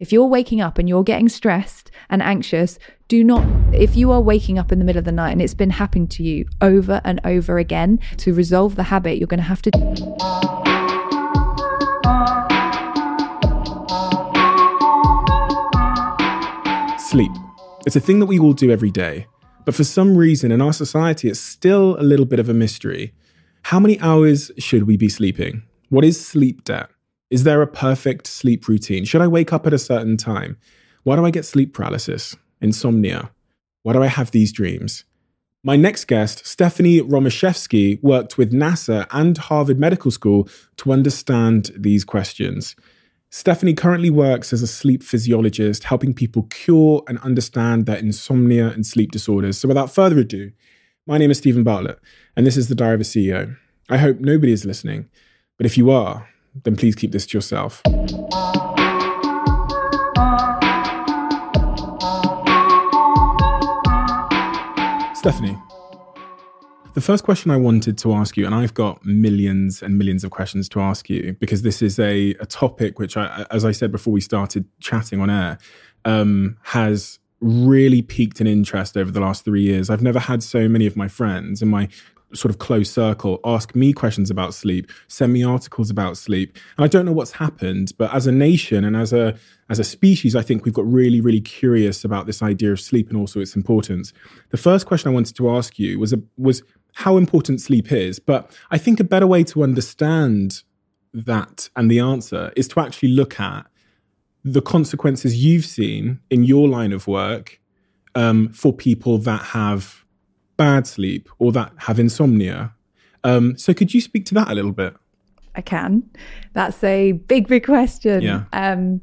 If you're waking up and you're getting stressed and anxious, do not, if you are waking up in the middle of the night and it's been happening to you over and over again, to resolve the habit, you're going to have to. Sleep. It's a thing that we all do every day. But for some reason in our society, it's still a little bit of a mystery. How many hours should we be sleeping? What is sleep debt? Is there a perfect sleep routine? Should I wake up at a certain time? Why do I get sleep paralysis, insomnia? Why do I have these dreams? My next guest, Stephanie Romiszewski, worked with NASA and Harvard Medical School to understand these questions. Stephanie currently works as a sleep physiologist, helping people cure and understand their insomnia and sleep disorders. So, without further ado, my name is Steven Bartlett, and this is the Diary of a CEO. I hope nobody is listening, but if you are, then please keep this to yourself. Stephanie, the first question I wanted to ask you, and I've got millions and millions of questions to ask you because this is a, a topic which, I, as I said before we started chatting on air, um, has really piqued an interest over the last three years. I've never had so many of my friends in my sort of close circle ask me questions about sleep, send me articles about sleep. And I don't know what's happened, but as a nation and as a as a species, I think we've got really, really curious about this idea of sleep and also its importance. The first question I wanted to ask you was a, was how important sleep is, but I think a better way to understand that and the answer is to actually look at the consequences you've seen in your line of work um, for people that have bad sleep or that have insomnia. Um, so could you speak to that a little bit? I can. That's a big, big question. Yeah. Um,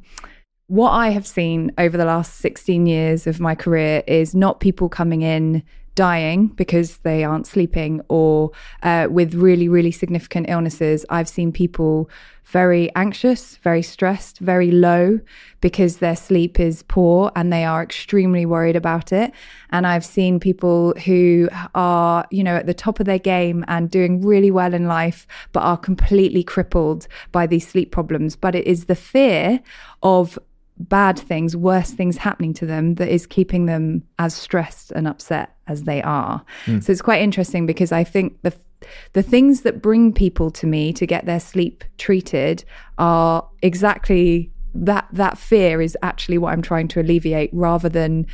what I have seen over the last 16 years of my career is not people coming in dying because they aren't sleeping or uh, with really, really significant illnesses. I've seen people very anxious, very stressed, very low because their sleep is poor and they are extremely worried about it. And I've seen people who are, you know, at the top of their game and doing really well in life, but are completely crippled by these sleep problems. But it is the fear of bad things, worse things happening to them that is keeping them as stressed and upset as they are. Mm. So it's quite interesting because I think the the things that bring people to me to get their sleep treated are exactly that that fear is actually what I'm trying to alleviate rather than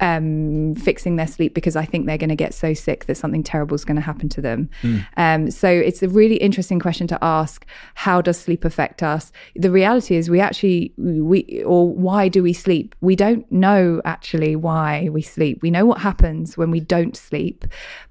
um, fixing their sleep because I think they're going to get so sick that something terrible is going to happen to them. Mm. Um, so it's a really interesting question to ask. How does sleep affect us? The reality is, we actually we or why do we sleep? We don't know actually why we sleep. We know what happens when we don't sleep,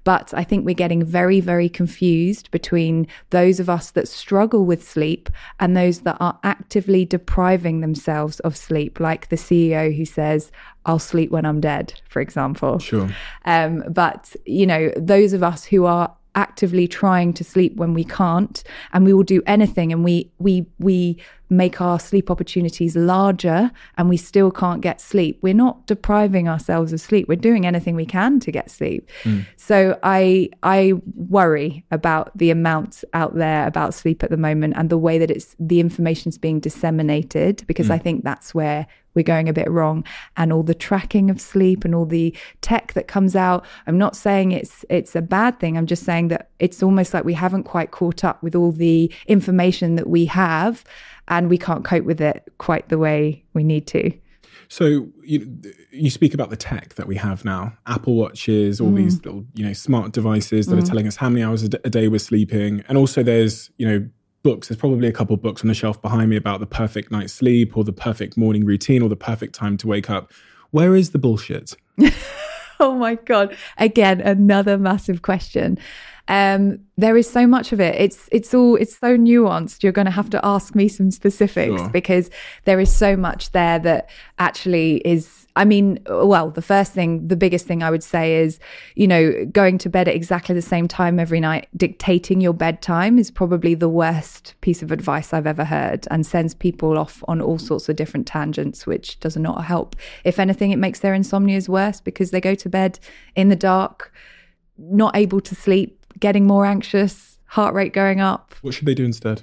but I think we're getting very very confused between those of us that struggle with sleep and those that are actively depriving themselves of sleep, like the CEO who says, I'll sleep when I'm dead, for example. Sure. Um, but, you know, those of us who are actively trying to sleep when we can't and we will do anything and we we we make our sleep opportunities larger and we still can't get sleep we're not depriving ourselves of sleep we're doing anything we can to get sleep mm. so i i worry about the amounts out there about sleep at the moment and the way that it's the information's being disseminated because mm. i think that's where we're going a bit wrong and all the tracking of sleep and all the tech that comes out i'm not saying it's it's a bad thing i'm just saying that it's almost like we haven't quite caught up with all the information that we have and we can't cope with it quite the way we need to so you, you speak about the tech that we have now, Apple Watches, all mm. these little you know smart devices that mm. are telling us how many hours a day we're sleeping, and also there's you know books. There's probably a couple books on the shelf behind me about the perfect night's sleep or the perfect morning routine or the perfect time to wake up. Where is the bullshit? oh my God. Again, another massive question. Um, there is so much of it. It's it's all it's so nuanced. You're going to have to ask me some specifics sure. because there is so much there that actually is I mean, uh, well, the first thing, the biggest thing I would say is, you know, going to bed at exactly the same time every night, dictating your bedtime is probably the worst piece of advice I've ever heard and sends people off on all sorts of different tangents, which does not help. If anything, it makes their insomnias worse because they go to bed in the dark, not able to sleep, getting more anxious, heart rate going up. What should they do instead?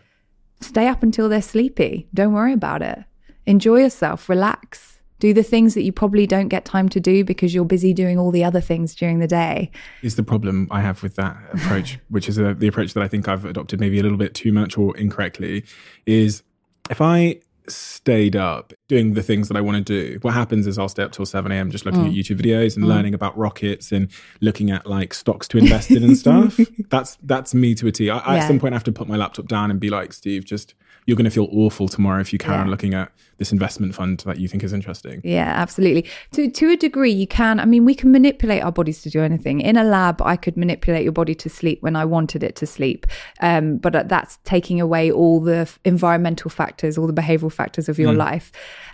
Stay up until they're sleepy. Don't worry about it enjoy yourself, relax, do the things that you probably don't get time to do because you're busy doing all the other things during the day. Is the problem I have with that approach, which is a, the approach that I think I've adopted maybe a little bit too much or incorrectly, is if I stayed up doing the things that I want to do, what happens is I'll stay up till 7 a.m. just looking mm. at YouTube videos and mm. learning about rockets and looking at like stocks to invest in and stuff. that's that's me to a T. I, yeah. I at some point have to put my laptop down and be like, Steve, just you're going to feel awful tomorrow if you carry yeah. on looking at this investment fund that you think is interesting. Yeah, absolutely. To to a degree, you can. I mean, we can manipulate our bodies to do anything. In a lab, I could manipulate your body to sleep when I wanted it to sleep, um, but that's taking away all the environmental factors, all the behavioral factors of your mm. life.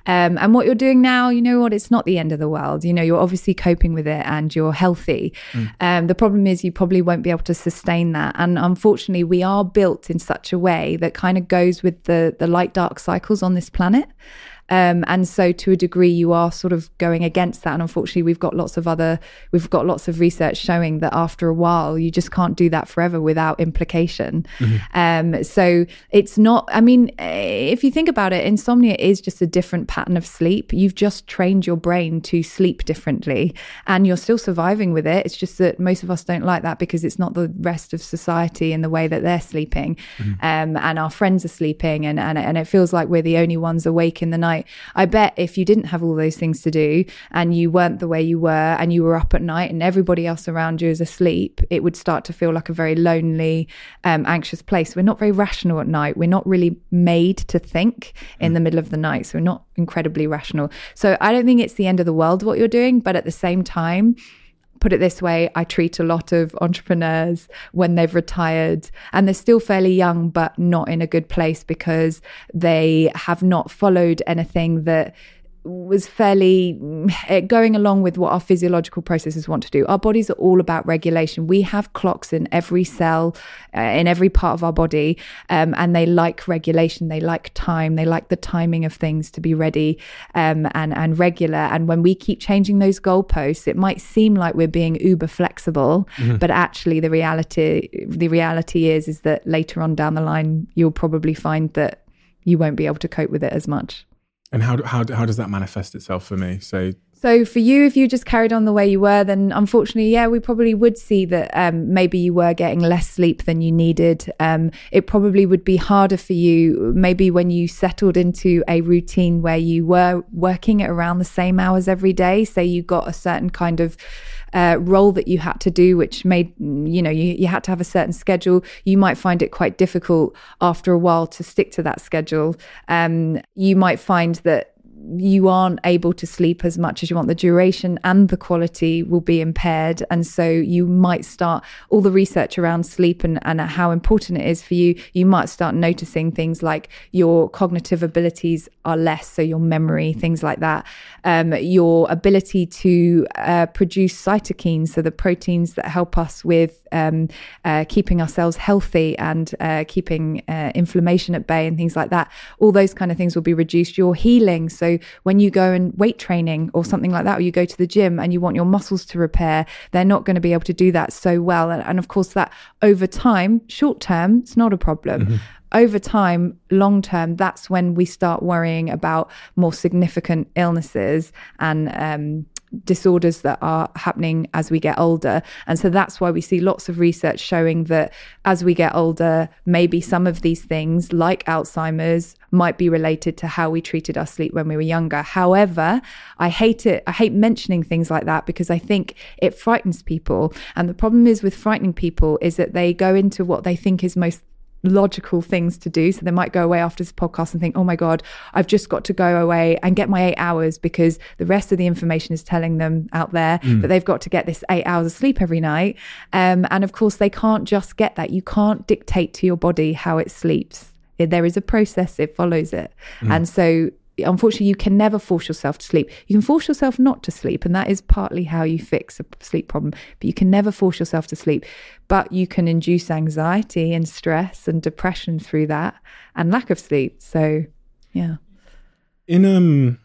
Um, and what you're doing now, you know what? It's not the end of the world. You know, you're obviously coping with it and you're healthy. Mm. Um, the problem is you probably won't be able to sustain that. And unfortunately, we are built in such a way that kind of goes with the the light dark cycles on this planet. Um, and so to a degree, you are sort of going against that. And unfortunately, we've got lots of other, we've got lots of research showing that after a while, you just can't do that forever without implication. Mm-hmm. Um, so it's not, I mean, if you think about it, insomnia is just a different pattern of sleep. You've just trained your brain to sleep differently and you're still surviving with it. It's just that most of us don't like that because it's not the rest of society in the way that they're sleeping. Mm-hmm. Um, and our friends are sleeping and, and, and it feels like we're the only ones awake in the night night. I bet if you didn't have all those things to do and you weren't the way you were and you were up at night and everybody else around you is asleep, it would start to feel like a very lonely, um, anxious place. We're not very rational at night. We're not really made to think in mm. the middle of the night. So we're not incredibly rational. So I don't think it's the end of the world what you're doing, but at the same time, put it this way, I treat a lot of entrepreneurs when they've retired and they're still fairly young, but not in a good place because they have not followed anything that was fairly eh, going along with what our physiological processes want to do. Our bodies are all about regulation. We have clocks in every cell, uh, in every part of our body, um, and they like regulation. They like time. They like the timing of things to be ready um, and and regular. And when we keep changing those goalposts, it might seem like we're being uber flexible, mm-hmm. but actually the reality the reality is is that later on down the line, you'll probably find that you won't be able to cope with it as much. And how how how does that manifest itself for me? So so for you, if you just carried on the way you were, then unfortunately, yeah, we probably would see that um, maybe you were getting less sleep than you needed. Um, it probably would be harder for you, maybe when you settled into a routine where you were working at around the same hours every day. Say you got a certain kind of uh, role that you had to do, which made, you know, you, you had to have a certain schedule, you might find it quite difficult after a while to stick to that schedule. Um, you might find that you aren't able to sleep as much as you want. The duration and the quality will be impaired. And so you might start all the research around sleep and, and how important it is for you. You might start noticing things like your cognitive abilities are less, so your memory, things like that. Um, your ability to uh, produce cytokines, so the proteins that help us with um, uh, keeping ourselves healthy and uh, keeping uh, inflammation at bay and things like that. All those kind of things will be reduced. Your healing, so when you go and weight training or something like that, or you go to the gym and you want your muscles to repair, they're not going to be able to do that so well. And, and of course, that over time, short term, it's not a problem. Mm-hmm over time, long term, that's when we start worrying about more significant illnesses and um, disorders that are happening as we get older. And so that's why we see lots of research showing that as we get older, maybe some of these things, like Alzheimer's, might be related to how we treated our sleep when we were younger. However, I hate it. I hate mentioning things like that because I think it frightens people. And the problem is with frightening people is that they go into what they think is most logical things to do. So they might go away after this podcast and think, oh my God, I've just got to go away and get my eight hours because the rest of the information is telling them out there mm. that they've got to get this eight hours of sleep every night. Um, and of course, they can't just get that. You can't dictate to your body how it sleeps. There is a process, it follows it. Mm. And so unfortunately, you can never force yourself to sleep. You can force yourself not to sleep, and that is partly how you fix a sleep problem. But you can never force yourself to sleep. But you can induce anxiety and stress and depression through that and lack of sleep. So, yeah. In um,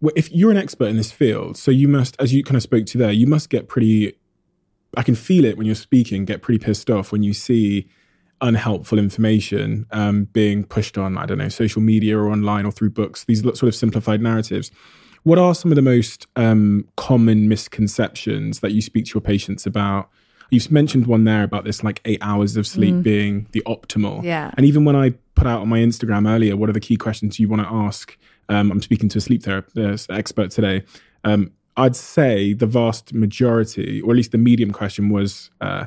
well, if you're an expert in this field, so you must, as you kind of spoke to there, you must get pretty. I can feel it when you're speaking. Get pretty pissed off when you see unhelpful information um, being pushed on, I don't know, social media or online or through books, these sort of simplified narratives. What are some of the most um, common misconceptions that you speak to your patients about? You've mentioned one there about this like eight hours of sleep mm. being the optimal. Yeah. And even when I put out on my Instagram earlier, what are the key questions you want to ask? Um, I'm speaking to a sleep therapist uh, expert today. Um, I'd say the vast majority, or at least the medium question was, uh,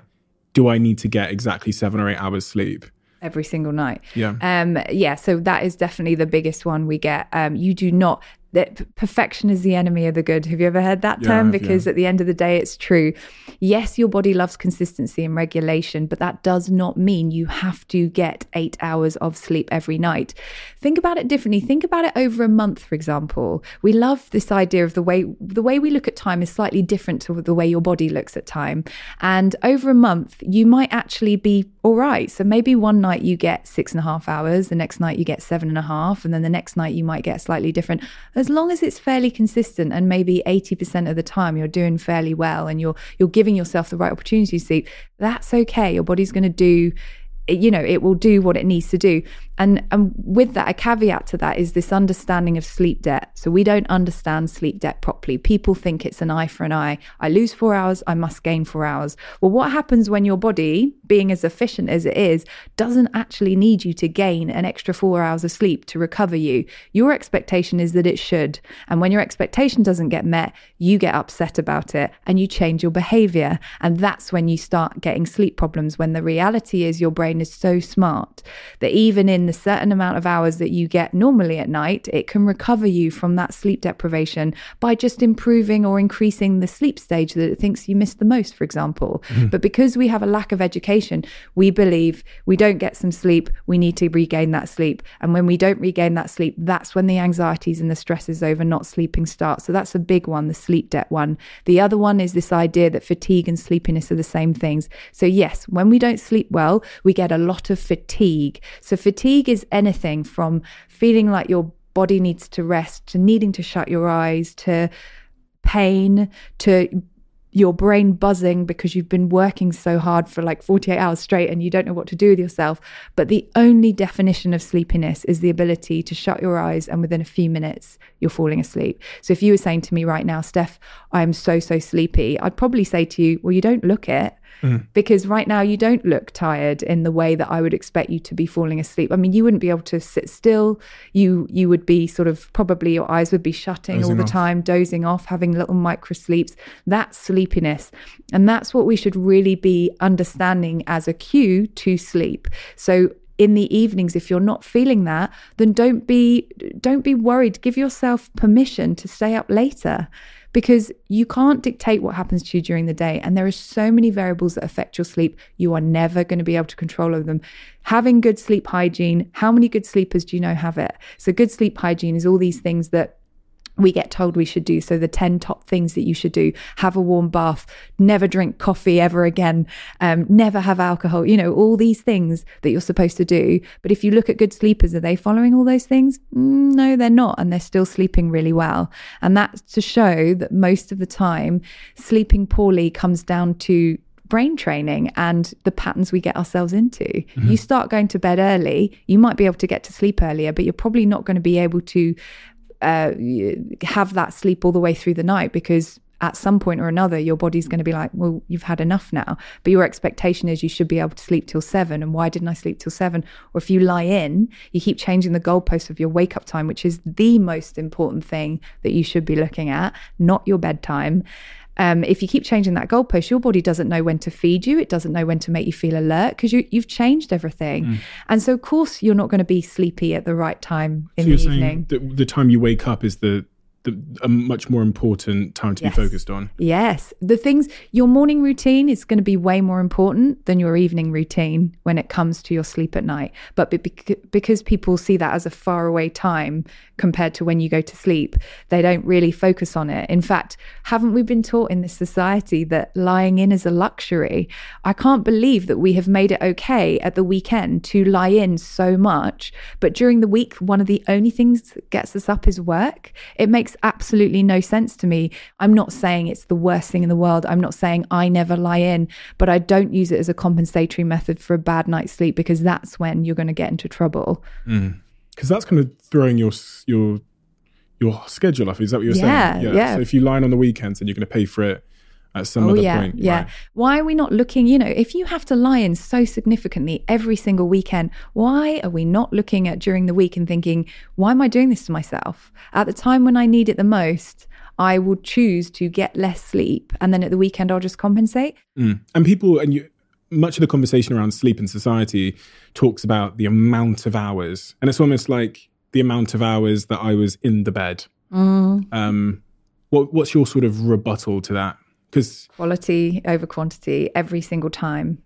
do I need to get exactly seven or eight hours sleep? every single night. Yeah. Um yeah, so that is definitely the biggest one we get. Um you do not that perfection is the enemy of the good. Have you ever heard that term? Because yeah. at the end of the day, it's true. Yes, your body loves consistency and regulation, but that does not mean you have to get eight hours of sleep every night. Think about it differently. Think about it over a month, for example. We love this idea of the way the way we look at time is slightly different to the way your body looks at time. And over a month, you might actually be all right. So maybe one night you get six and a half hours, the next night you get seven and a half, and then the next night you might get slightly different. As long as it's fairly consistent and maybe 80% of the time you're doing fairly well and you're you're giving yourself the right opportunity to sleep, that's okay. Your body's going to do you know it will do what it needs to do. And and with that a caveat to that is this understanding of sleep debt. So we don't understand sleep debt properly. People think it's an eye for an eye. I lose 4 hours i must gain 4 hours. Well what happens when your body being as efficient as it is doesn't actually need you to gain an extra 4 hours of sleep to recover you? Your expectation is that it should. And when your expectation doesn't get met you get upset about it and you change your behavior. And that's when you start getting sleep problems when the reality is your brain brain is so smart that even in the certain amount of hours that you get normally at night, it can recover you from that sleep deprivation by just improving or increasing the sleep stage that it thinks you missed the most, for example. Mm-hmm. But because we have a lack of education, we believe we don't get some sleep, we need to regain that sleep. And when we don't regain that sleep, that's when the anxieties and the stresses over not sleeping start. So that's a big one, the sleep debt one. The other one is this idea that fatigue and sleepiness are the same things. So, yes, when we don't sleep well, we get a lot of fatigue. So, fatigue is anything from feeling like your body needs to rest, to needing to shut your eyes, to pain, to your brain buzzing because you've been working so hard for like 48 hours straight and you don't know what to do with yourself. But the only definition of sleepiness is the ability to shut your eyes and within a few minutes you're falling asleep. So if you were saying to me right now, Steph, I am so, so sleepy, I'd probably say to you, well, you don't look it. Mm. Because right now you don't look tired in the way that I would expect you to be falling asleep. I mean, you wouldn't be able to sit still. You you would be sort of probably your eyes would be shutting dozing all the off. time, dozing off, having little micro sleeps. That's sleepiness. And that's what we should really be understanding as a cue to sleep. So in the evenings if you're not feeling that then don't be don't be worried give yourself permission to stay up later because you can't dictate what happens to you during the day. And there are so many variables that affect your sleep. You are never going to be able to control over them. Having good sleep hygiene, how many good sleepers do you know have it? So, good sleep hygiene is all these things that we get told we should do. So the 10 top things that you should do, have a warm bath, never drink coffee ever again, um, never have alcohol, you know, all these things that you're supposed to do. But if you look at good sleepers, are they following all those things? Mm, no, they're not. And they're still sleeping really well. And that's to show that most of the time, sleeping poorly comes down to brain training and the patterns we get ourselves into. Mm-hmm. You start going to bed early, you might be able to get to sleep earlier, but you're probably not going to be able to uh, have that sleep all the way through the night because at some point or another, your body's going to be like, well, you've had enough now. But your expectation is you should be able to sleep till seven. And why didn't I sleep till seven? Or if you lie in, you keep changing the goalpost of your wake up time, which is the most important thing that you should be looking at, not your bedtime um, if you keep changing that goalpost, your body doesn't know when to feed you. It doesn't know when to make you feel alert because you, you've changed everything. Mm. And so, of course, you're not going to be sleepy at the right time in so the evening. The, the time you wake up is the the, a much more important time to yes. be focused on. Yes. The things, your morning routine is going to be way more important than your evening routine when it comes to your sleep at night. But because people see that as a far away time compared to when you go to sleep, they don't really focus on it. In fact, haven't we been taught in this society that lying in is a luxury? I can't believe that we have made it okay at the weekend to lie in so much. But during the week, one of the only things that gets us up is work. It makes makes absolutely no sense to me. I'm not saying it's the worst thing in the world. I'm not saying I never lie in, but I don't use it as a compensatory method for a bad night's sleep because that's when you're going to get into trouble. Because mm. that's kind of throwing your your your schedule off. Is that what you're yeah, saying? Yeah, yeah. So if you lie in on the weekends and you're going to pay for it at some oh, other yeah, point. Yeah. Right. Why are we not looking, you know, if you have to lie in so significantly every single weekend, why are we not looking at during the week and thinking, why am I doing this to myself? At the time when I need it the most, I will choose to get less sleep and then at the weekend I'll just compensate. Mm. And people and you much of the conversation around sleep in society talks about the amount of hours. And it's almost like the amount of hours that I was in the bed. Mm. Um, what, what's your sort of rebuttal to that? Because quality over quantity every single time,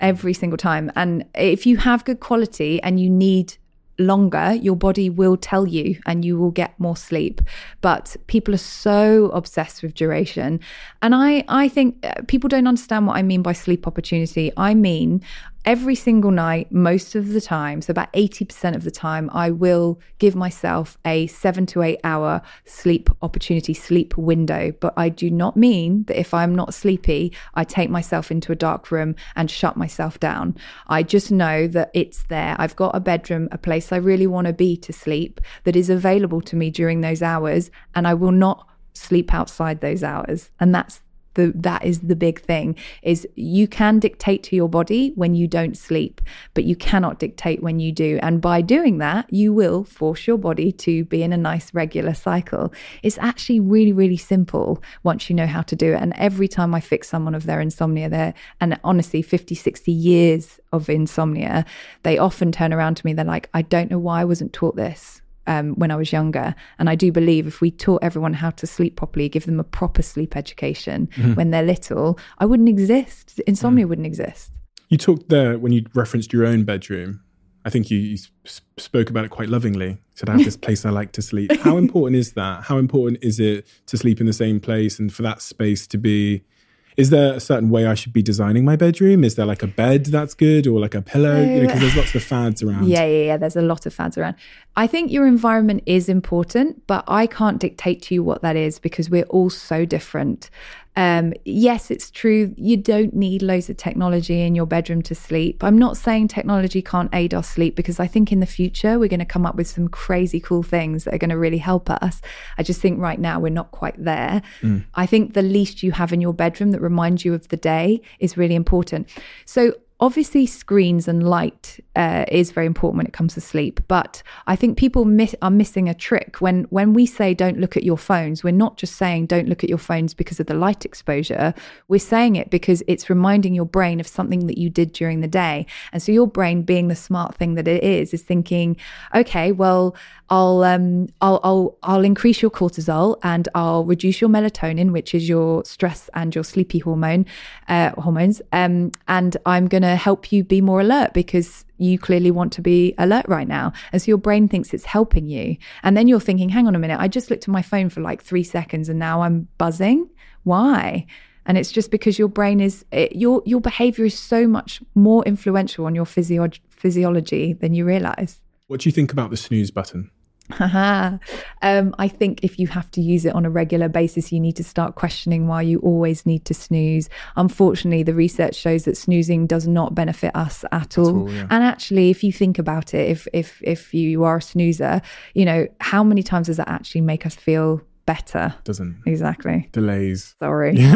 every single time. And if you have good quality and you need longer, your body will tell you and you will get more sleep. But people are so obsessed with duration. And I, I think uh, people don't understand what I mean by sleep opportunity. I mean, every single night, most of the time, so about 80% of the time, I will give myself a seven to eight hour sleep opportunity, sleep window. But I do not mean that if I'm not sleepy, I take myself into a dark room and shut myself down. I just know that it's there. I've got a bedroom, a place I really want to be to sleep that is available to me during those hours, and I will not sleep outside those hours. And that's the that is the big thing is you can dictate to your body when you don't sleep but you cannot dictate when you do. And by doing that you will force your body to be in a nice regular cycle. It's actually really really simple once you know how to do it. And every time i fix someone of their insomnia there and honestly 50 60 years of insomnia they often turn around to me. They're like i don't know why i wasn't taught this um, when I was younger. And I do believe if we taught everyone how to sleep properly, give them a proper sleep education mm-hmm. when they're little, I wouldn't exist. Insomnia mm. wouldn't exist. You talked there when you referenced your own bedroom. I think you, you spoke about it quite lovingly. You said, I have this place I like to sleep. How important is that? How important is it to sleep in the same place and for that space to be is there a certain way I should be designing my bedroom? Is there like a bed that's good or like a pillow? Because you know, there's lots of fads around. Yeah, yeah, yeah. There's a lot of fads around. I think your environment is important, but I can't dictate to you what that is because we're all so different. Um, yes, it's true. You don't need loads of technology in your bedroom to sleep. I'm not saying technology can't aid our sleep because I think in the future we're going to come up with some crazy cool things that are going to really help us. I just think right now we're not quite there. Mm. I think the least you have in your bedroom that reminds you of the day is really important. So obviously screens and light uh, is very important when it comes to sleep but i think people miss, are missing a trick when when we say don't look at your phones we're not just saying don't look at your phones because of the light exposure we're saying it because it's reminding your brain of something that you did during the day and so your brain being the smart thing that it is is thinking okay well I'll um I'll I'll I'll increase your cortisol and I'll reduce your melatonin, which is your stress and your sleepy hormone uh, hormones. Um, and I'm going to help you be more alert because you clearly want to be alert right now. And so your brain thinks it's helping you. And then you're thinking, hang on a minute, I just looked at my phone for like three seconds and now I'm buzzing. Why? And it's just because your brain is it, your your behavior is so much more influential on your physio- physiology than you realize. What do you think about the snooze button? um, I think if you have to use it on a regular basis, you need to start questioning why you always need to snooze. Unfortunately, the research shows that snoozing does not benefit us at all. At all yeah. And actually, if you think about it, if if if you are a snoozer, you know how many times does that actually make us feel better. Doesn't exactly delays. Sorry.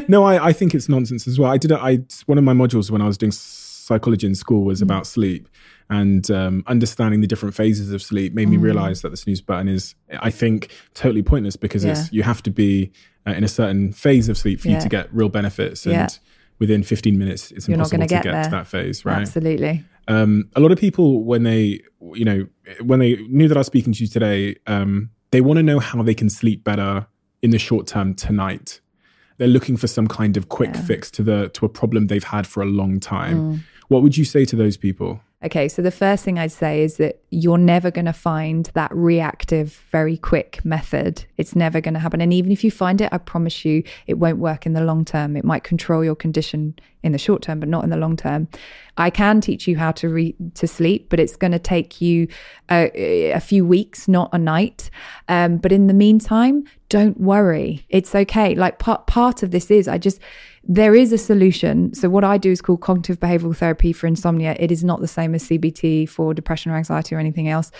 No, I, I think it's nonsense as well. I did. I one of my modules when I was doing psychology in school was mm. about sleep, and um, understanding the different phases of sleep made me mm. realize that the snooze button is, I think, totally pointless because yeah. you have to be uh, in a certain phase of sleep for yeah. you to get real benefits. And yeah. within 15 minutes, it's You're impossible to get, get to that phase, right? Absolutely. Um, a lot of people, when they, you know, when they knew that I was speaking to you today, um, they want to know how they can sleep better in the short term tonight. They're looking for some kind of quick fix to the to a problem they've had for a long time. Mm. What would you say to those people? Okay, so the first thing I'd say is that you're never going to find that reactive, very quick method. It's never going to happen. And even if you find it, I promise you, it won't work in the long term. It might control your condition in the short term, but not in the long term. I can teach you how to re- to sleep, but it's going to take you a, a, few weeks, not a night. Um, but in the meantime, don't worry. It's okay. Like part part of this is I just there is a solution. So what I do is called cognitive behavioral therapy for insomnia. It is not the same as CBT for depression or anxiety or anything else.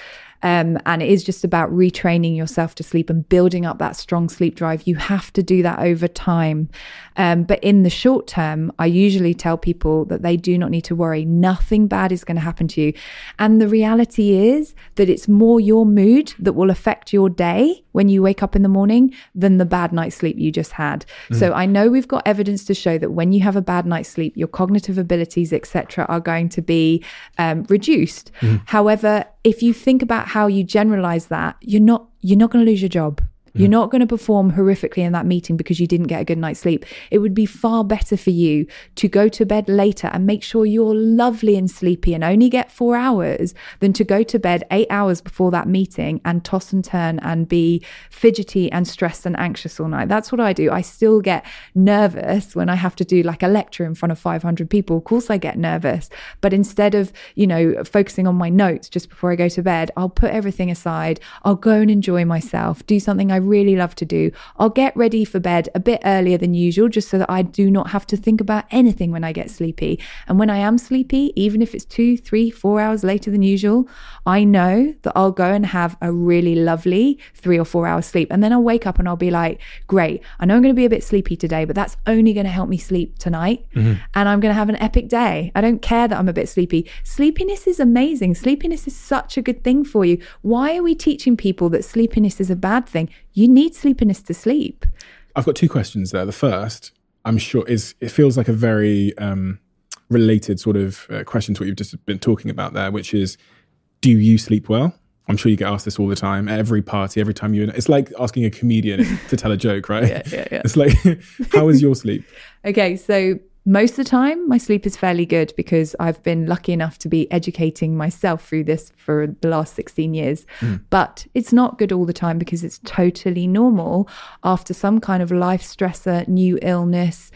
Um, and it is just about retraining yourself to sleep and building up that strong sleep drive. You have to do that over time. Um, but in the short term, I usually tell people that they do not need to worry. Nothing bad is going to happen to you. And the reality is that it's more your mood that will affect your day when you wake up in the morning than the bad night's sleep you just had. Mm. So I know we've got evidence to show that when you have a bad night's sleep, your cognitive abilities, etc., are going to be um, reduced. Mm. However, if you think about how you generalize that, you're not you're not going to lose your job. You're mm. not going to perform horrifically in that meeting because you didn't get a good night's sleep. It would be far better for you to go to bed later and make sure you're lovely and sleepy and only get four hours than to go to bed eight hours before that meeting and toss and turn and be fidgety and stressed and anxious all night. That's what I do. I still get nervous when I have to do like a lecture in front of 500 people. Of course, I get nervous. But instead of, you know, focusing on my notes just before I go to bed, I'll put everything aside. I'll go and enjoy myself, do something I really love to do. I'll get ready for bed a bit earlier than usual just so that I do not have to think about anything when I get sleepy. And when I am sleepy, even if it's two, three, four hours later than usual, I know that I'll go and have a really lovely three or four hours sleep. And then I'll wake up and I'll be like, great, I know I'm going to be a bit sleepy today, but that's only going to help me sleep tonight. Mm-hmm. And I'm going to have an epic day. I don't care that I'm a bit sleepy. Sleepiness is amazing. Sleepiness is such a good thing for you. Why are we teaching people that sleepiness is a bad thing? You need sleepiness to sleep. I've got two questions there. The first, I'm sure, is it feels like a very um, related sort of uh, question to what you've just been talking about there, which is, do you sleep well? I'm sure you get asked this all the time, every party, every time you. It's like asking a comedian to tell a joke, right? Yeah, yeah, yeah. It's like, how is your sleep? okay, so most of the time, my sleep is fairly good because I've been lucky enough to be educating myself through this for the last 16 years. Mm. But it's not good all the time because it's totally normal after some kind of life stressor, new illness,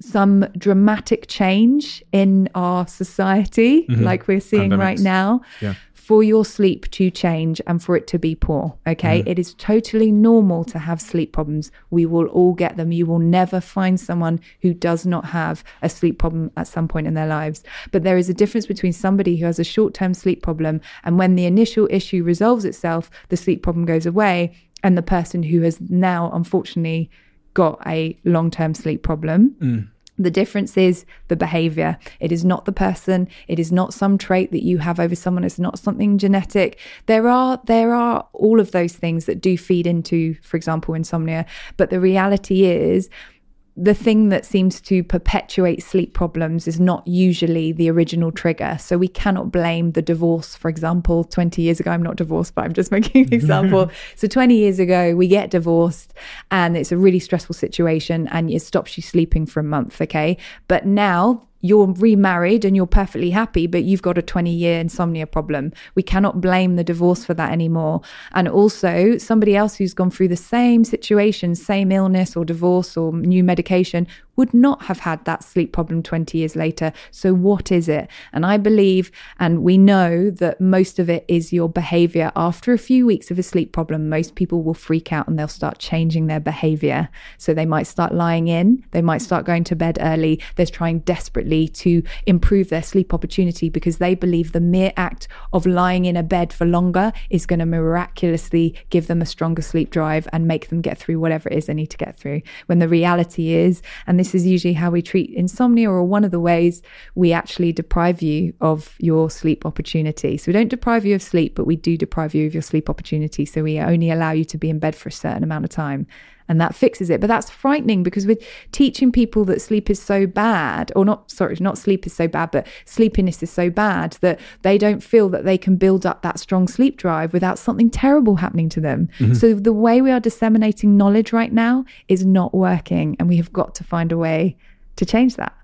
some dramatic change in our society, mm-hmm. like we're seeing Pandemics. right now. Yeah for your sleep to change and for it to be poor. Okay. Mm. It is totally normal to have sleep problems. We will all get them. You will never find someone who does not have a sleep problem at some point in their lives. But there is a difference between somebody who has a short term sleep problem and when the initial issue resolves itself, the sleep problem goes away, and the person who has now, unfortunately, got a long term sleep problem. Mm the difference is the behavior. It is not the person. It is not some trait that you have over someone. It's not something genetic. There are, there are all of those things that do feed into, for example, insomnia. But the reality is, the thing that seems to perpetuate sleep problems is not usually the original trigger. So we cannot blame the divorce, for example. 20 years ago, I'm not divorced, but I'm just making an example. so 20 years ago, we get divorced and it's a really stressful situation and it stops you sleeping for a month. Okay. But now you're remarried and you're perfectly happy, but you've got a 20 year insomnia problem. We cannot blame the divorce for that anymore. And also, somebody else who's gone through the same situation, same illness or divorce or new medication, would not have had that sleep problem 20 years later. So, what is it? And I believe, and we know that most of it is your behavior. After a few weeks of a sleep problem, most people will freak out and they'll start changing their behavior. So, they might start lying in, they might start going to bed early, they're trying desperately to improve their sleep opportunity because they believe the mere act of lying in a bed for longer is going to miraculously give them a stronger sleep drive and make them get through whatever it is they need to get through. When the reality is, and this this is usually how we treat insomnia, or one of the ways we actually deprive you of your sleep opportunity. So we don't deprive you of sleep, but we do deprive you of your sleep opportunity. So we only allow you to be in bed for a certain amount of time and that fixes it. But that's frightening because with teaching people that sleep is so bad, or not, sorry, not sleep is so bad, but sleepiness is so bad that they don't feel that they can build up that strong sleep drive without something terrible happening to them. Mm-hmm. So the way we are disseminating knowledge right now is not working, and we have got to find a way to change that.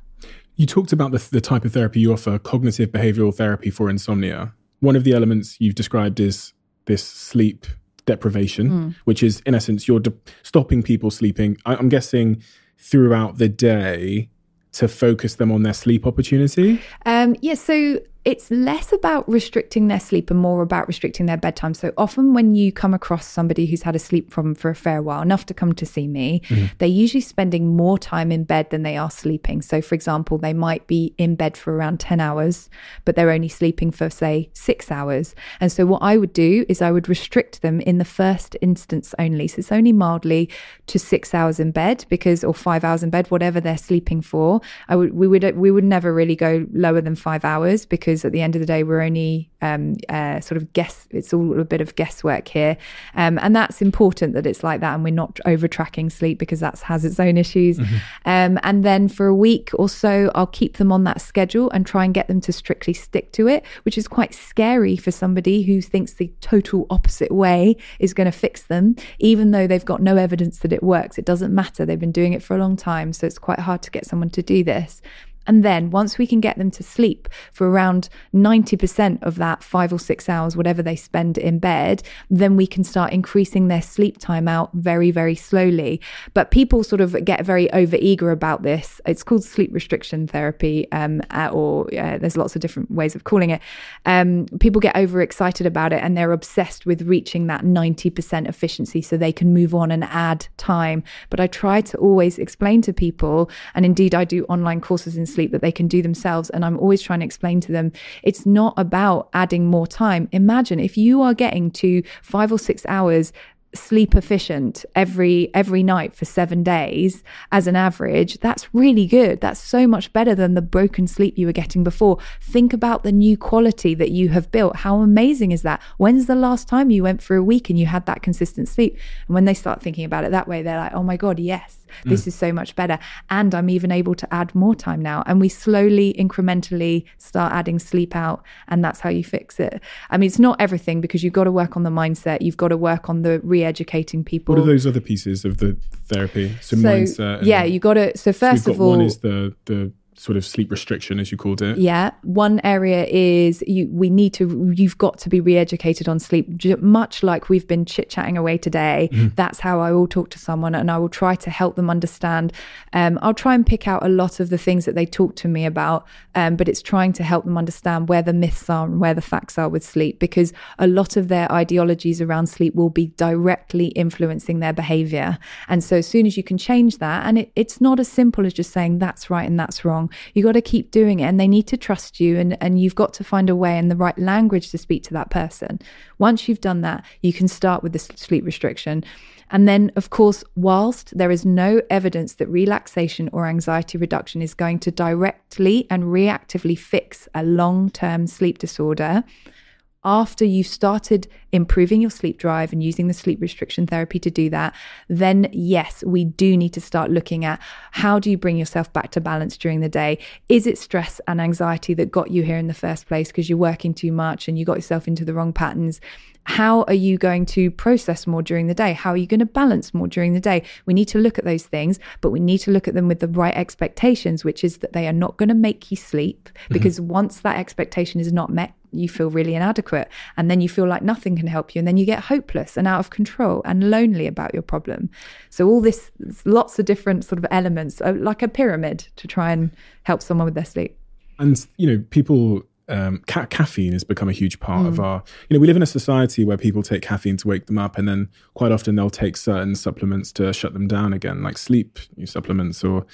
You talked about the, the type of therapy you offer, cognitive behavioral therapy for insomnia. One of the elements you've described is this sleep deprivation, mm. which is in essence you're de- stopping people sleeping. I- I'm guessing throughout the day to focus them on their sleep opportunity? Um, yeah, so it's less about restricting their sleep and more about restricting their bedtime. So often, when you come across somebody who's had a sleep problem for a fair while, enough to come to see me, mm-hmm. they're usually spending more time in bed than they are sleeping. So, for example, they might be in bed for around 10 hours, but they're only sleeping for, say, six hours. And so, what I would do is I would restrict them in the first instance only. So, it's only mildly to six hours in bed because, or five hours in bed, whatever they're sleeping for. I would, we would, we would never really go lower than five hours because because at the end of the day, we're only um, uh, sort of guess. It's all a bit of guesswork here, um, and that's important that it's like that, and we're not over tracking sleep because that has its own issues. Mm-hmm. Um, and then for a week or so, I'll keep them on that schedule and try and get them to strictly stick to it, which is quite scary for somebody who thinks the total opposite way is going to fix them, even though they've got no evidence that it works. It doesn't matter. They've been doing it for a long time, so it's quite hard to get someone to do this. And then once we can get them to sleep for around 90% of that five or six hours, whatever they spend in bed, then we can start increasing their sleep time out very, very slowly. But people sort of get very over eager about this. It's called sleep restriction therapy, um, uh, or uh, there's lots of different ways of calling it. Um, people get overexcited about it and they're obsessed with reaching that 90% efficiency so they can move on and add time. But I try to always explain to people, and indeed I do online courses in sleep that they can do themselves. And I'm always trying to explain to them it's not about adding more time. Imagine if you are getting to five or six hours sleep efficient every every night for 7 days as an average that's really good. That's so much better than the broken sleep you were getting before. Think about the new quality that you have built. How amazing is that? When's the last time you went for a week and you had that consistent sleep? And when they start thinking about it that way they're like oh my god yes this mm. is so much better and i'm even able to add more time now and we slowly incrementally start adding sleep out and that's how you fix it i mean it's not everything because you've got to work on the mindset you've got to work on the re educating people. What are those other pieces of the therapy? So, so mindset. yeah, you got to. So first so of all, one is the the sort of sleep restriction as you called it. Yeah one area is you we need to you've got to be re-educated on sleep much like we've been chit-chatting away today. Mm-hmm. that's how i will talk to someone and i will try to help them understand. Um, i'll try and pick out a lot of the things that they talk to me about um, but it's trying to help them understand where the myths are and where the facts are with sleep because a lot of their ideologies around sleep will be directly influencing their behavior. And so as soon as you can change that and it, it's not as simple as just saying that's right and that's wrong wrong. You got to keep doing it and they need to trust you and, and you've got to find a way and the right language to speak to that person. Once you've done that, you can start with the sleep restriction. And then, of course, whilst there is no evidence that relaxation or anxiety reduction is going to directly and reactively fix a long term sleep disorder, after you've started improving your sleep drive and using the sleep restriction therapy to do that, then yes, we do need to start looking at how do you bring yourself back to balance during the day? Is it stress and anxiety that got you here in the first place because you're working too much and you got yourself into the wrong patterns? How are you going to process more during the day? How are you going to balance more during the day? We need to look at those things, but we need to look at them with the right expectations, which is that they are not going to make you sleep mm-hmm. because mm-hmm. once that expectation is not met, you feel really inadequate and then you feel like nothing can help you and then you get hopeless and out of control and lonely about your problem so all this lots of different sort of elements uh, like a pyramid to try and help someone with their sleep and you know people um, ca- caffeine has become a huge part mm. of our. You know, we live in a society where people take caffeine to wake them up, and then quite often they'll take certain supplements to shut them down again, like sleep supplements or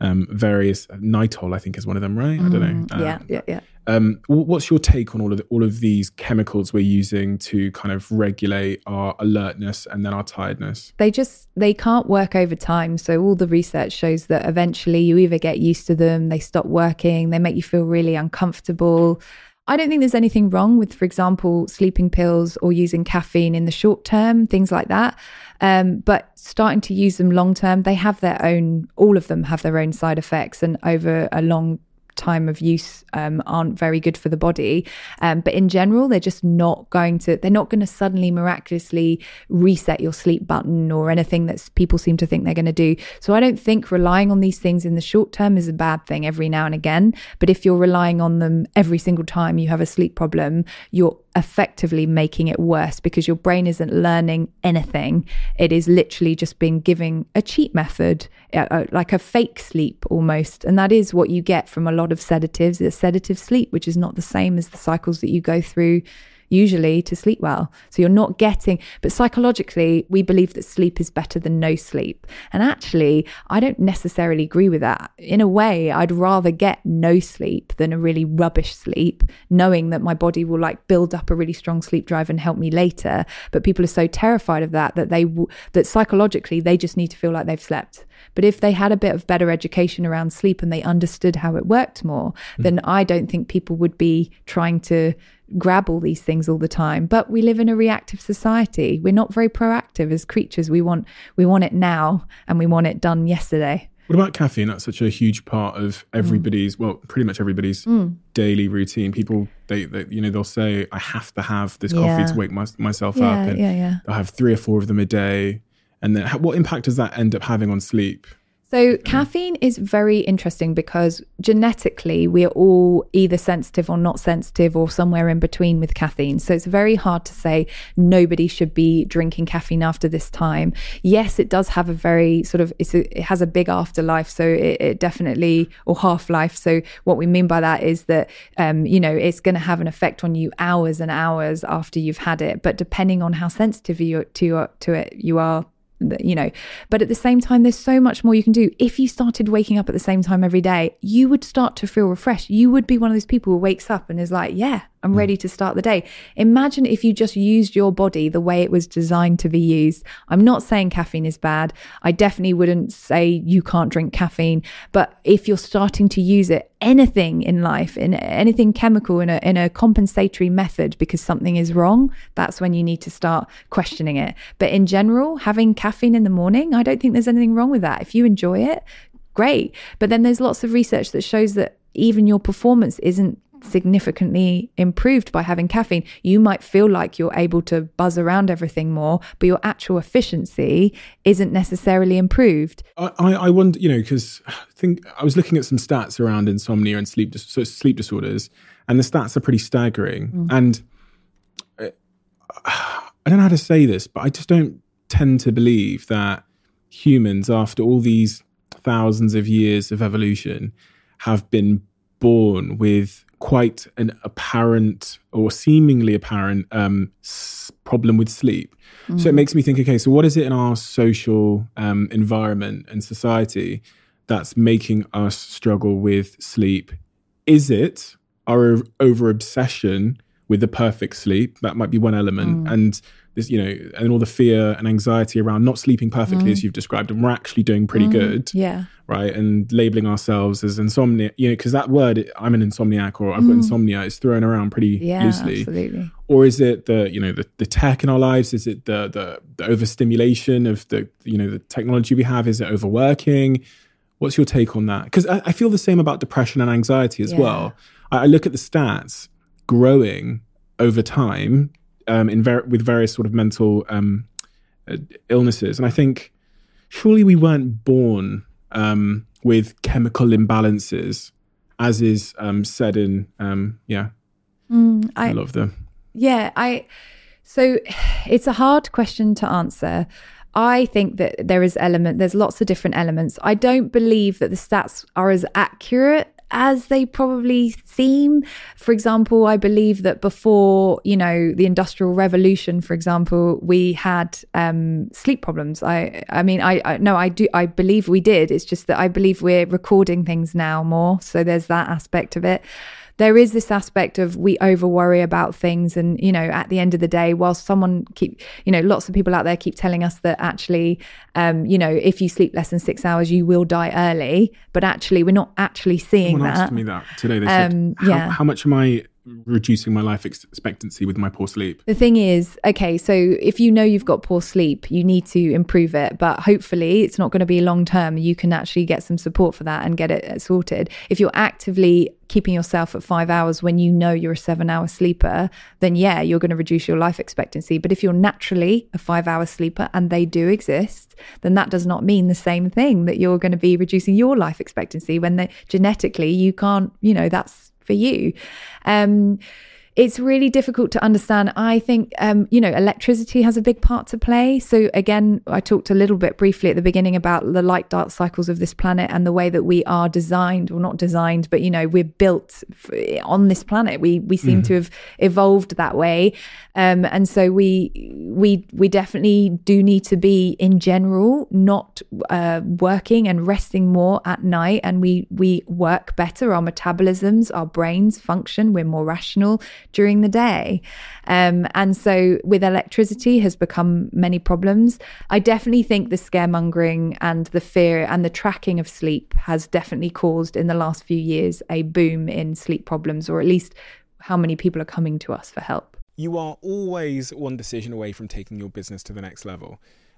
um, various Nytol, I think is one of them, right? Mm, I don't know. Um, yeah, yeah, yeah. Um, what's your take on all of the, all of these chemicals we're using to kind of regulate our alertness and then our tiredness? They just they can't work over time. So all the research shows that eventually you either get used to them, they stop working, they make you feel really uncomfortable. I don't think there's anything wrong with, for example, sleeping pills or using caffeine in the short term, things like that. Um, but starting to use them long term, they have their own, all of them have their own side effects. And over a long time of use um, aren't very good for the body. Um, but in general, they're just not going to, they're not going to suddenly miraculously reset your sleep button or anything that people seem to think they're going to do. So I don't think relying on these things in the short term is a bad thing every now and again. But if you're relying on them every single time you have a sleep problem, you're effectively making it worse because your brain isn't learning anything. It is literally just being giving a cheat method, uh, like a fake sleep almost. And that is what you get from a lot of sedatives, a sedative sleep, which is not the same as the cycles that you go through usually to sleep well. So you're not getting, but psychologically, we believe that sleep is better than no sleep. And actually, I don't necessarily agree with that. In a way, I'd rather get no sleep than a really rubbish sleep, knowing that my body will like build up a really strong sleep drive and help me later. But people are so terrified of that that they, w- that psychologically, they just need to feel like they've slept. But if they had a bit of better education around sleep and they understood how it worked more, mm. then I don't think people would be trying to grab all these things all the time but we live in a reactive society we're not very proactive as creatures we want we want it now and we want it done yesterday what about caffeine that's such a huge part of everybody's mm. well pretty much everybody's mm. daily routine people they, they, you know they'll say i have to have this yeah. coffee to wake my, myself yeah, up and yeah, yeah. i'll have three or four of them a day and then what impact does that end up having on sleep so, caffeine is very interesting because genetically we are all either sensitive or not sensitive or somewhere in between with caffeine. So, it's very hard to say nobody should be drinking caffeine after this time. Yes, it does have a very sort of, a, it has a big afterlife. So, it, it definitely, or half life. So, what we mean by that is that, um, you know, it's going to have an effect on you hours and hours after you've had it. But depending on how sensitive you to, to it you are, you know. But at the same time there's so much more you can do. If you started waking up at the same time every day you would start to feel refreshed. You would be one of those people who wakes up and is like yeah I'm mm. ready to start the day. Imagine if you just used your body the way it was designed to be used. I'm not saying caffeine is bad. I definitely wouldn't say you can't drink caffeine, but if you're starting to use it, anything in life, in anything chemical in a in a compensatory method because something is wrong, that's when you need to start questioning it. But in general, having caffeine in the morning, I don't think there's anything wrong with that. If you enjoy it, great. But then there's lots of research that shows that even your performance isn't significantly improved by having caffeine. You might feel like you're able to buzz around everything more, but your actual efficiency isn't necessarily improved. I, I wonder, you know, because I think I was looking at some stats around insomnia and sleep, so sleep disorders, and the stats are pretty staggering. Mm. And uh, I don't know how to say this, but I just don't tend to believe that humans, after all these thousands of years of evolution, have been born with quite an apparent or seemingly apparent um, s- problem with sleep. Mm. So it mm. makes me think, okay, so what is it in our social um, environment and society that's making us struggle with sleep? Is it our over obsession with the perfect sleep? That might be one element. Mm. And this, you know, and all the fear and anxiety around not sleeping perfectly, mm. as you've described, and we're actually doing pretty mm. good. Yeah right? And labeling ourselves as insomnia, you know, because that word, I'm an insomniac or I've got mm. insomnia, is thrown around pretty yeah, loosely. Absolutely. Or is it the, you know, the, the tech in our lives? Is it the, the, the overstimulation of the, you know, the technology we have? Is it overworking? What's your take on that? Because I, I, feel the same about depression and anxiety as yeah. well. I, I, look at the stats growing over time um, in ver- with various sort of mental um, uh, illnesses, and I think surely we weren't born um, with chemical imbalances, as is um, said in um, yeah, mm, I, I love them. Yeah, I. So it's a hard question to answer. I think that there is element. There's lots of different elements. I don't believe that the stats are as accurate as they probably seem. For example, I believe that before, you know, the Industrial Revolution, for example, we had um, sleep problems. I, I mean, I, I no, I do, I believe we did. It's just that I believe we're recording things now more, so there's that aspect of it there is this aspect of we over worry about things and you know at the end of the day whilst someone keep you know lots of people out there keep telling us that actually um, you know if you sleep less than six hours you will die early but actually we're not actually seeing Someone that asked me that today they said um, how, yeah. how much am i reducing my life expectancy with my poor sleep. The thing is, okay, so if you know you've got poor sleep, you need to improve it, but hopefully it's not going to be long term. You can actually get some support for that and get it sorted. If you're actively keeping yourself at five hours when you know you're a seven hour sleeper, then yeah, you're going to reduce your life expectancy. But if you're naturally a five hour sleeper and they do exist, then that does not mean the same thing that you're going to be reducing your life expectancy when they, genetically you can't, you know, that's for you. Um, it's really difficult to understand. I think, um, you know, electricity has a big part to play. So, again, I talked a little bit briefly at the beginning about the light dark cycles of this planet and the way that we are designed, or not designed, but, you know, we're built on this planet. We, we seem mm. to have evolved that way. Um, and so we, we, we definitely do need to be, in general, not uh, working and resting more at night. And we, we work better. Our metabolisms, our brains function. We're more rational during the day. Um, and so with electricity has become many problems. I definitely think the scaremongering and the fear and the tracking of sleep has definitely caused in the last few years a boom in sleep problems, or at least how many people are coming to us for help. You are always one decision away from taking your business to the next level.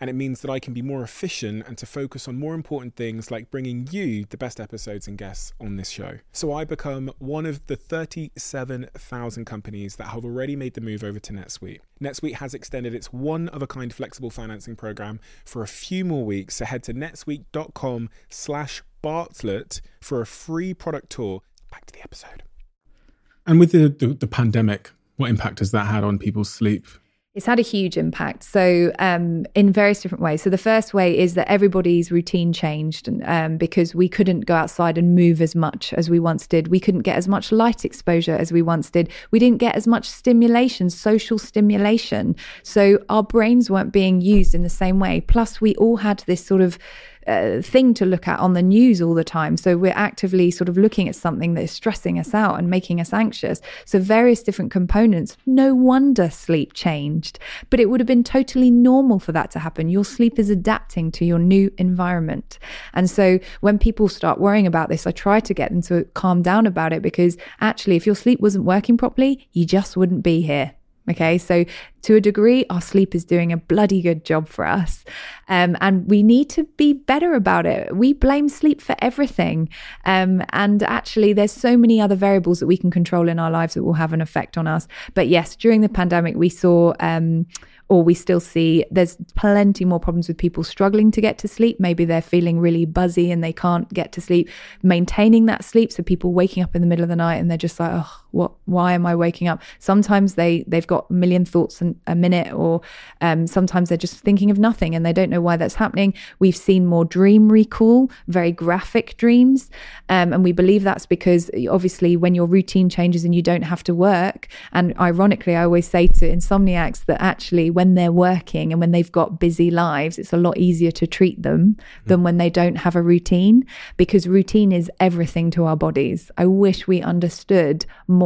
and it means that I can be more efficient and to focus on more important things like bringing you the best episodes and guests on this show. So I become one of the 37,000 companies that have already made the move over to NetSuite. NetSuite has extended its one of a kind flexible financing program for a few more weeks, so head to netsuite.com slash Bartlett for a free product tour. Back to the episode. And with the, the, the pandemic, what impact has that had on people's sleep? It's had a huge impact. So, um, in various different ways. So, the first way is that everybody's routine changed um, because we couldn't go outside and move as much as we once did. We couldn't get as much light exposure as we once did. We didn't get as much stimulation, social stimulation. So, our brains weren't being used in the same way. Plus, we all had this sort of thing to look at on the news all the time. So we're actively sort of looking at something that is stressing us out and making us anxious. So various different components. No wonder sleep changed, but it would have been totally normal for that to happen. Your sleep is adapting to your new environment. And so when people start worrying about this, I try to get them to calm down about it because actually, if your sleep wasn't working properly, you just wouldn't be here. Okay, so to a degree, our sleep is doing a bloody good job for us. Um, and we need to be better about it. We blame sleep for everything. Um, and actually, there's so many other variables that we can control in our lives that will have an effect on us. But yes, during the pandemic, we saw. Um, or we still see there's plenty more problems with people struggling to get to sleep. Maybe they're feeling really buzzy and they can't get to sleep. Maintaining that sleep, so people waking up in the middle of the night and they're just like, oh, what? Why am I waking up? Sometimes they they've got a million thoughts in a minute, or um, sometimes they're just thinking of nothing and they don't know why that's happening. We've seen more dream recall, very graphic dreams, um, and we believe that's because obviously when your routine changes and you don't have to work. And ironically, I always say to insomniacs that actually when they're working and when they've got busy lives, it's a lot easier to treat them than when they don't have a routine because routine is everything to our bodies. I wish we understood more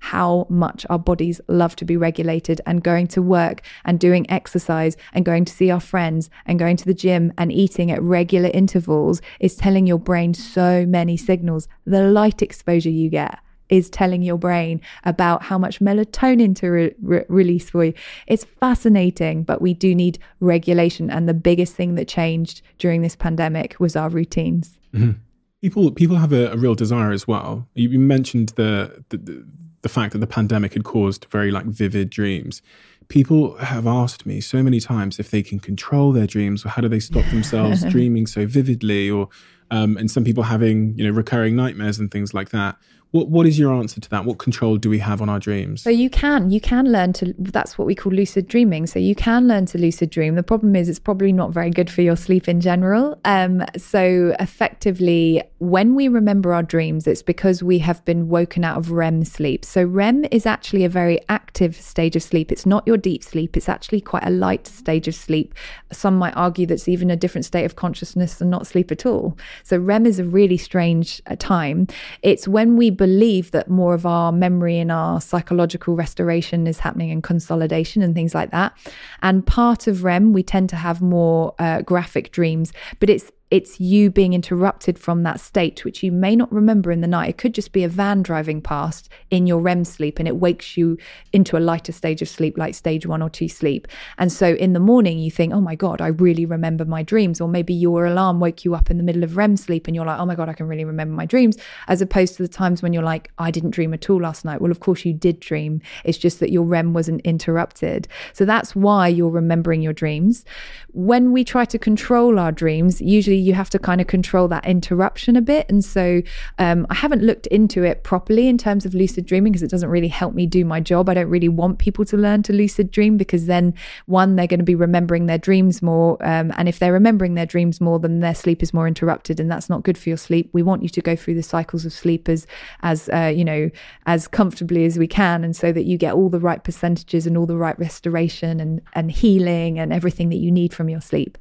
how much our bodies love to be regulated and going to work and doing exercise and going to see our friends and going to the gym and eating at regular intervals is telling your brain so many signals. The light exposure you get is telling your brain about how much melatonin to re- re- release for you. It's fascinating, but we do need regulation. And the biggest thing that changed during this pandemic was our routines. Mm-hmm. People, people have a, a, real desire as well. You mentioned the, the the fact that the pandemic had caused very like vivid dreams. People have asked me so many times if they can control their dreams or how do they stop themselves dreaming so vividly or um, and some people having you know recurring nightmares and things like that. What what is your answer to that? What control do we have on our dreams? So you can you can learn to that's what we call lucid dreaming. So you can learn to lucid dream. The problem is it's probably not very good for your sleep in general. Um, so effectively, when we remember our dreams, it's because we have been woken out of REM sleep. So REM is actually a very active stage of sleep. It's not your deep sleep. It's actually quite a light stage of sleep. Some might argue that's even a different state of consciousness and not sleep at all. So REM is a really strange uh, time. It's when we believe that more of our memory and our psychological restoration is happening in consolidation and things like that. And part of REM, we tend to have more uh, graphic dreams, but it's it's you being interrupted from that state, which you may not remember in the night. It could just be a van driving past in your REM sleep and it wakes you into a lighter stage of sleep, like stage one or two sleep. And so in the morning, you think, oh my God, I really remember my dreams. Or maybe your alarm woke you up in the middle of REM sleep and you're like, oh my God, I can really remember my dreams, as opposed to the times when you're like, I didn't dream at all last night. Well, of course you did dream. It's just that your REM wasn't interrupted. So that's why you're remembering your dreams. When we try to control our dreams, usually you have to kind of control that interruption a bit. And so um, I haven't looked into it properly in terms of lucid dreaming because it doesn't really help me do my job. I don't really want people to learn to lucid dream because then, one, they're going to be remembering their dreams more. Um, and if they're remembering their dreams more, then their sleep is more interrupted. And that's not good for your sleep. We want you to go through the cycles of sleep as, as uh, you know, as comfortably as we can. And so that you get all the right percentages and all the right restoration and, and healing and everything that you need from your sleep.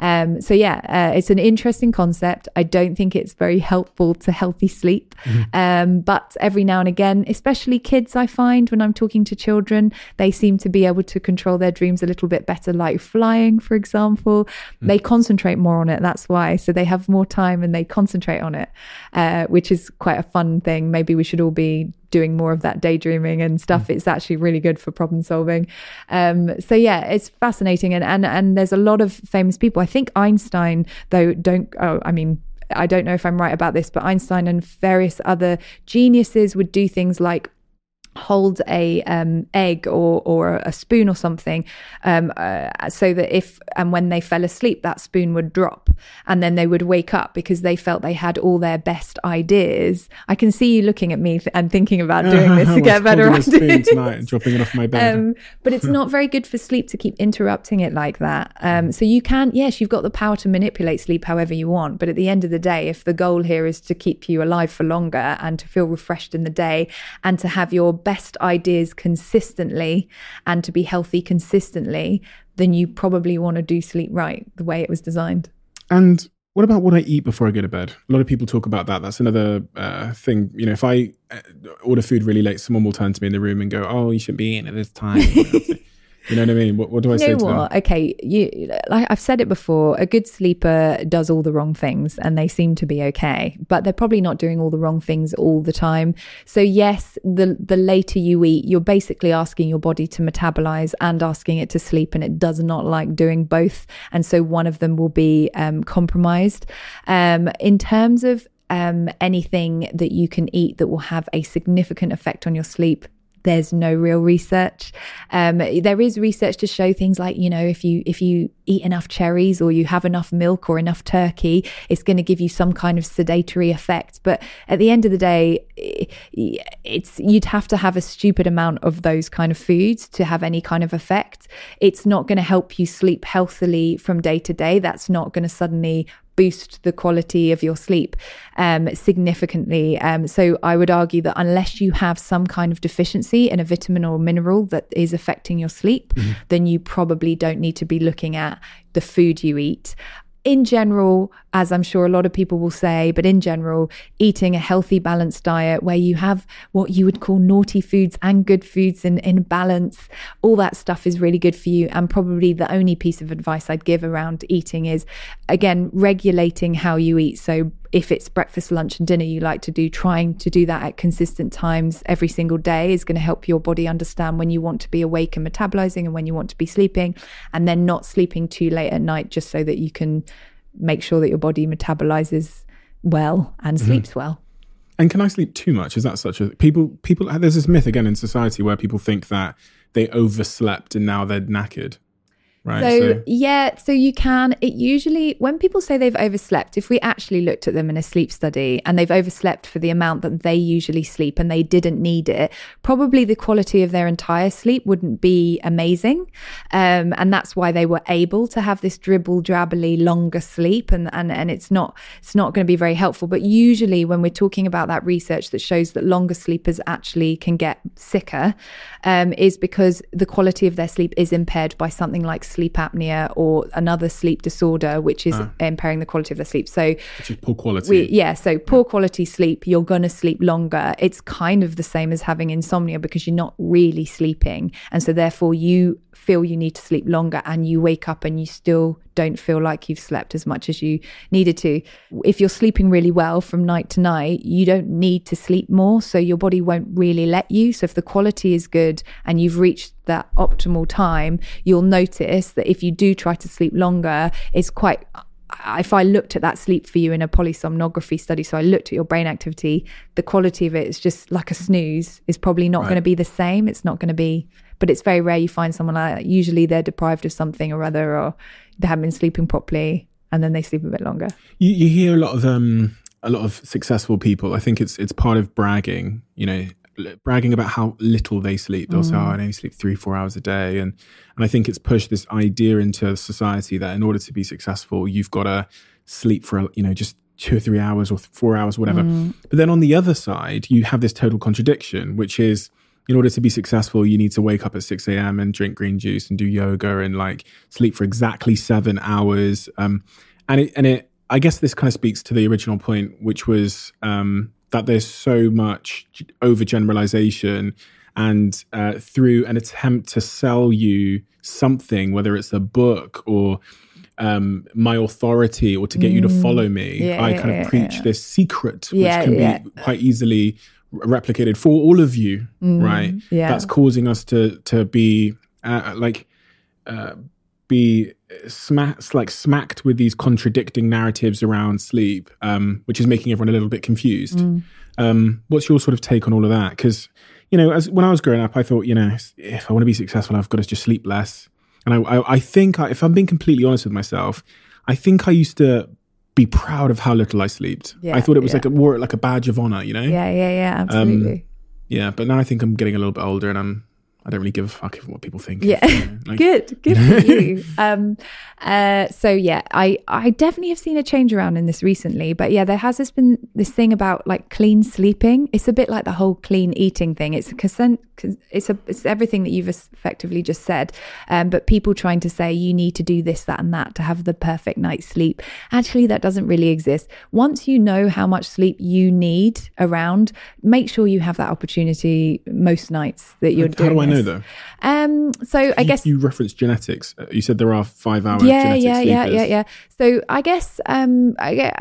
Um, so yeah, uh, it's an interesting concept. I don't think it's very helpful to healthy sleep, mm-hmm. um, but every now and again, especially kids, I find when I'm talking to children, they seem to be able to control their dreams a little bit better. Like flying, for example, mm-hmm. they concentrate more on it. That's why. So they have more time and they concentrate on it, uh, which is quite a fun thing. Maybe we should all be doing more of that daydreaming and stuff. Mm. It's actually really good for problem solving. Um, so yeah, it's fascinating, and and and there's a lot of famous people. I think Einstein, though, don't. Oh, I mean. I don't know if I'm right about this, but Einstein and various other geniuses would do things like hold a um, egg or or a spoon or something um, uh, so that if and when they fell asleep that spoon would drop and then they would wake up because they felt they had all their best ideas. I can see you looking at me th- and thinking about doing this to get better ideas. tonight and dropping it off my bed. Um, but it's not very good for sleep to keep interrupting it like that. Um, so you can yes you've got the power to manipulate sleep however you want but at the end of the day if the goal here is to keep you alive for longer and to feel refreshed in the day and to have your best ideas consistently and to be healthy consistently, then you probably want to do sleep right the way it was designed. And what about what I eat before I go to bed? A lot of people talk about that. That's another uh, thing. You know, if I uh, order food really late, someone will turn to me in the room and go, "Oh, you shouldn't be eating at this time." You know what I mean? What, what do I you say to what? them? Okay, you like I've said it before. A good sleeper does all the wrong things, and they seem to be okay, but they're probably not doing all the wrong things all the time. So yes, the the later you eat, you're basically asking your body to metabolize and asking it to sleep, and it does not like doing both, and so one of them will be um, compromised. Um, in terms of um, anything that you can eat that will have a significant effect on your sleep there's no real research. Um, there is research to show things like you know if you if you eat enough cherries or you have enough milk or enough turkey, it's going to give you some kind of sedatory effect. But at the end of the day, it's you'd have to have a stupid amount of those kind of foods to have any kind of effect. It's not going to help you sleep healthily from day to day. That's not going to suddenly boost the quality of your sleep um, significantly. Um, so I would argue that unless you have some kind of deficiency in a vitamin or mineral that is affecting your sleep, mm-hmm. then you probably don't need to be looking at the food you eat in general, as I'm sure a lot of people will say, but in general, eating a healthy, balanced diet where you have what you would call naughty foods and good foods in, in balance, all that stuff is really good for you. And probably the only piece of advice I'd give around eating is, again, regulating how you eat. So if it's breakfast, lunch, and dinner you like to do, trying to do that at consistent times every single day is going to help your body understand when you want to be awake and metabolizing and when you want to be sleeping, and then not sleeping too late at night just so that you can make sure that your body metabolizes well and mm-hmm. sleeps well. And can I sleep too much? Is that such a people? People there's this myth again in society where people think that they overslept and now they're knackered. Right. So, so, yeah, so you can. It usually, when people say they've overslept, if we actually looked at them in a sleep study and they've overslept for the amount that they usually sleep and they didn't need it, probably the quality of their entire sleep wouldn't be amazing. Um, and that's why they were able to have this dribble drabbly longer sleep. And, and, and it's not, it's not going to be very helpful. But usually when we're talking about that research that shows that longer sleepers actually can get sicker, um, is because the quality of their sleep is impaired by something like sleep apnea or another sleep disorder, which is uh, impairing the quality of their sleep. So, which is poor quality. We, yeah. So, poor quality sleep, you're going to sleep longer. It's kind of the same as having insomnia because you're not really sleeping. And so, therefore, you feel you need to sleep longer and you wake up and you still don't feel like you've slept as much as you needed to. If you're sleeping really well from night to night, you don't need to sleep more. So your body won't really let you. So if the quality is good and you've reached that optimal time, you'll notice that if you do try to sleep longer, it's quite if I looked at that sleep for you in a polysomnography study, so I looked at your brain activity, the quality of it is just like a snooze is probably not right. going to be the same. It's not going to be, but it's very rare you find someone like that. Usually they're deprived of something or other, or they haven't been sleeping properly, and then they sleep a bit longer. You, you hear a lot of um, a lot of successful people. I think it's it's part of bragging. You know, bragging about how little they sleep. They'll mm. say, "Oh, I only sleep three, four hours a day," and and I think it's pushed this idea into society that in order to be successful, you've got to sleep for you know just two or three hours or four hours, whatever. Mm. But then on the other side, you have this total contradiction, which is in order to be successful, you need to wake up at 6 a.m. and drink green juice and do yoga and like sleep for exactly seven hours. Um, and it, and it, I guess this kind of speaks to the original point, which was um, that there's so much overgeneralization and uh, through an attempt to sell you something, whether it's a book or um, my authority or to get mm. you to mm. follow me, yeah, I kind yeah, of preach yeah. this secret, which can be quite easily replicated for all of you, mm, right? Yeah. That's causing us to to be uh, like uh, be smacked like smacked with these contradicting narratives around sleep, um, which is making everyone a little bit confused. Mm. Um, what's your sort of take on all of that? Because you know, as when I was growing up, I thought, you know, if I want to be successful, I've got to just sleep less. And I, I, I think, I, if I'm being completely honest with myself, I think I used to be proud of how little I slept. Yeah, I thought it was yeah. like a more like a badge of honor, you know? Yeah, yeah, yeah, um, absolutely. Um, yeah, but now I think I'm getting a little bit older and I'm I don't really give a fuck what people think. Yeah, you know, like, good, good for you. Um, uh, so yeah, I I definitely have seen a change around in this recently, but yeah, there has this been this thing about like clean sleeping. It's a bit like the whole clean eating thing. It's a consent. It's a it's everything that you've effectively just said. Um, but people trying to say you need to do this, that, and that to have the perfect night's sleep. Actually, that doesn't really exist. Once you know how much sleep you need around, make sure you have that opportunity most nights that you're how doing know though? Um, so I you, guess you referenced genetics. Uh, you said there are five hours. Yeah, yeah, yeah, yeah, yeah. So I guess um, I get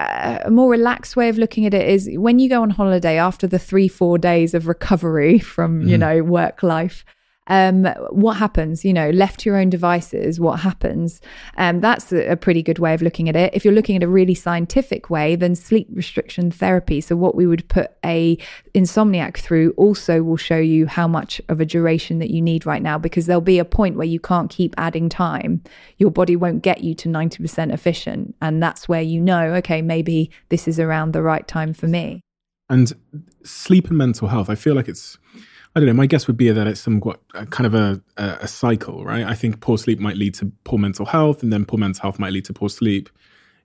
a more relaxed way of looking at it is when you go on holiday after the three four days of recovery from mm. you mm-hmm. Work life um, what happens? You know, left to your own devices, what happens? Um, that's a, a, pretty good way of looking at it. If you're looking at a really scientific way, then sleep restriction therapy. So what we would put a insomniac through also will show you how much of a duration that you need right now, because there'll be a point where you can't keep adding time. Your body won't get you to 90% efficient. And that's where you know, okay, maybe this is around the right time for me. And sleep and mental health, I feel like it's I don't know. My guess would be that it's somewhat kind of a, a cycle, right? I think poor sleep might lead to poor mental health, and then poor mental health might lead to poor sleep.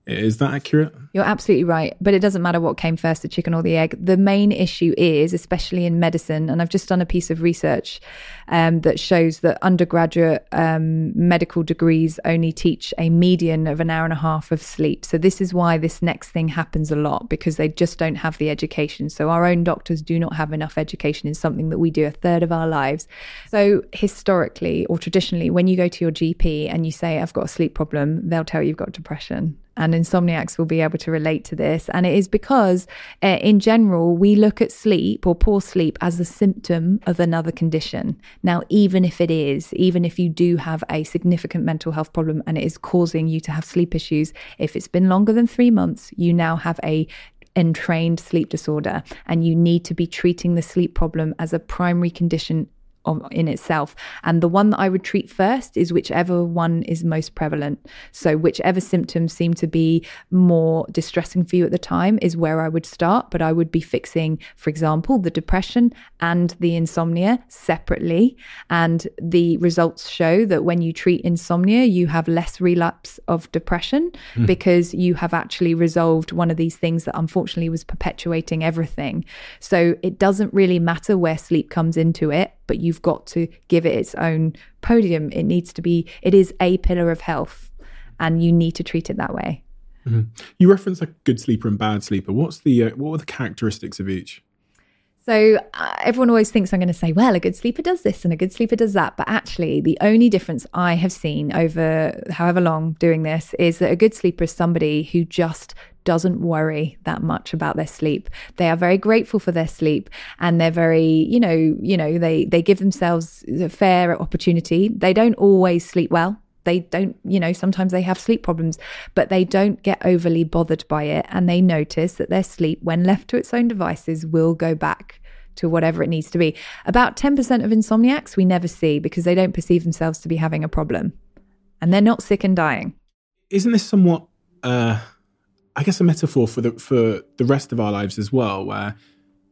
Is that accurate? You're absolutely right. But it doesn't matter what came first, the chicken or the egg. The main issue is, especially in medicine, and I've just done a piece of research um, that shows that undergraduate um, medical degrees only teach a median of an hour and a half of sleep. So this is why this next thing happens a lot because they just don't have the education. So our own doctors do not have enough education in something that we do a third of our lives. So historically or traditionally, when you go to your GP and you say, I've got a sleep problem, they'll tell you you've got depression and insomniacs will be able to relate to this. And it is because, uh, in general, we look at sleep or poor sleep as a symptom of another condition. Now, even if it is, even if you do have a significant mental health problem and it is causing you to have sleep issues, if it's been longer than three months, you now have a entrained sleep disorder and you need to be treating the sleep problem as a primary condition in itself. And the one that I would treat first is whichever one is most prevalent. So, whichever symptoms seem to be more distressing for you at the time is where I would start. But I would be fixing, for example, the depression and the insomnia separately. And the results show that when you treat insomnia, you have less relapse of depression mm. because you have actually resolved one of these things that unfortunately was perpetuating everything. So, it doesn't really matter where sleep comes into it but you've got to give it its own podium. It needs to be, it is a pillar of health, and you need to treat it that way. Mm-hmm. You reference a good sleeper and bad sleeper. What's the uh, what are the characteristics of each? So uh, everyone always thinks I'm going to say, well, a good sleeper does this and a good sleeper does that. But actually, the only difference I have seen over however long doing this is that a good sleeper is somebody who just doesn't worry that much about their sleep. They are very grateful for their sleep and they're very, you know, you know, they they give themselves a fair opportunity. They don't always sleep well they don't, you know, sometimes they have sleep problems, but they don't get overly bothered by it. And they notice that their sleep, when left to its own devices, will go back to whatever it needs to be. About 10% of insomniacs we never see because they don't perceive themselves to be having a problem and they're not sick and dying. Isn't this somewhat, uh, I guess, a metaphor for the for the rest of our lives as well, where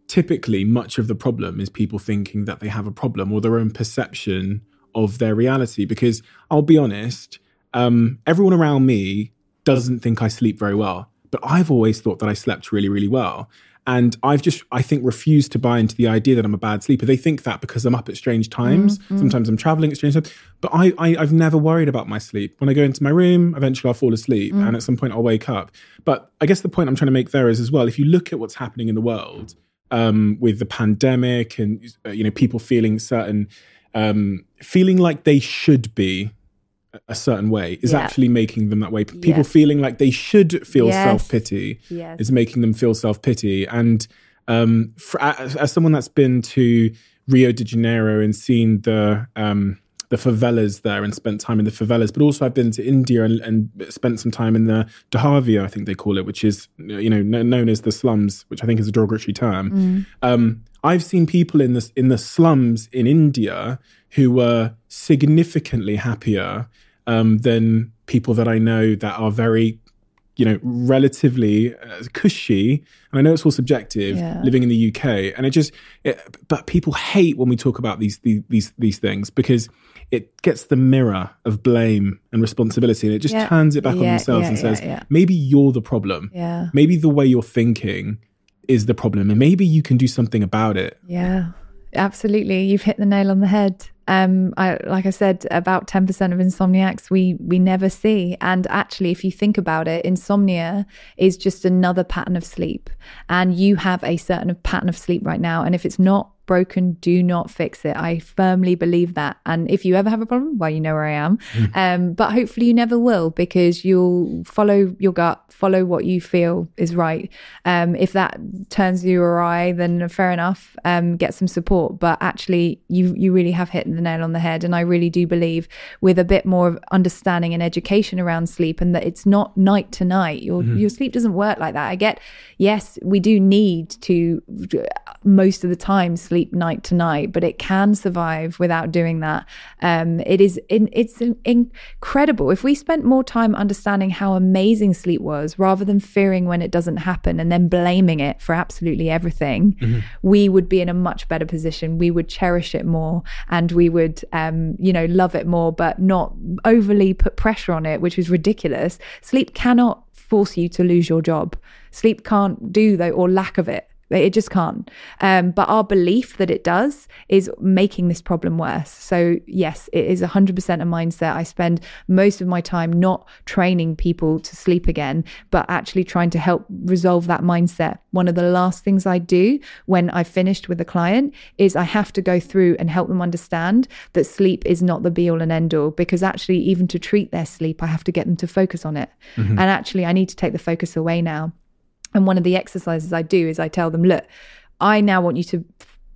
typically much of the problem is people thinking that they have a problem or their own perception of their reality. Because I'll be honest, um, everyone around me doesn't think I sleep very well, but I've always thought that I slept really, really well. And I've just, I think, refused to buy into the idea that I'm a bad sleeper. They think that because I'm up at strange times. Mm-hmm. Sometimes I'm traveling at strange times. But I, I, have never worried about my sleep. When I go into my room, eventually I'll fall asleep. Mm. And at some point I'll wake up. But I guess the point I'm trying to make there is as well, if you look at what's happening in the world um, with the pandemic and, uh, you know, people feeling certain um, feeling like they should be a certain way is yeah. actually making them that way. People yes. feeling like they should feel yes. self pity yes. is making them feel self pity. And um, for, as, as, someone that's been to Rio de Janeiro and seen the um, the favelas there and spent time in the favelas, but also I've been to India and, and spent some time in the Dharavia, I think they call it, which is you know known as the slums, which I think is a derogatory term. Mm. Um, I've seen people in the in the slums in India who were significantly happier um, than people that I know that are very, you know, relatively uh, cushy. And I know it's all subjective, yeah. living in the UK, and it just, it, but people hate when we talk about these these these things because it gets the mirror of blame and responsibility and it just yeah. turns it back yeah, on themselves yeah, and says maybe you're the problem yeah maybe the way you're thinking is the problem and maybe you can do something about it. Yeah, absolutely. You've hit the nail on the head. Um, I, like I said, about 10% of insomniacs we we never see. And actually, if you think about it, insomnia is just another pattern of sleep. And you have a certain pattern of sleep right now. And if it's not broken, do not fix it. I firmly believe that. And if you ever have a problem, well, you know where I am. Mm. Um, but hopefully you never will because you'll follow your gut, follow what you feel is right. Um, if that turns you awry, then fair enough, um, get some support. But actually, you you really have hit the nail on the head. And I really do believe with a bit more understanding and education around sleep and that it's not night to night. Your mm. your sleep doesn't work like that. I get, yes, we do need to most of the time sleep sleep night to night, but it can survive without doing that. Um, it is in, it's incredible. If we spent more time understanding how amazing sleep was, rather than fearing when it doesn't happen and then blaming it for absolutely everything, mm-hmm. we would be in a much better position. We would cherish it more, and we would, um, you know, love it more, but not overly put pressure on it, which is ridiculous. Sleep cannot force you to lose your job. Sleep can't do though, or lack of it it just can't. Um, but our belief that it does is making this problem worse. So, yes, it is 100% a mindset. I spend most of my time not training people to sleep again, but actually trying to help resolve that mindset. One of the last things I do when I've finished with a client is I have to go through and help them understand that sleep is not the be all and end all, because actually, even to treat their sleep, I have to get them to focus on it. Mm-hmm. And actually, I need to take the focus away now. And one of the exercises I do is I tell them, look, I now want you to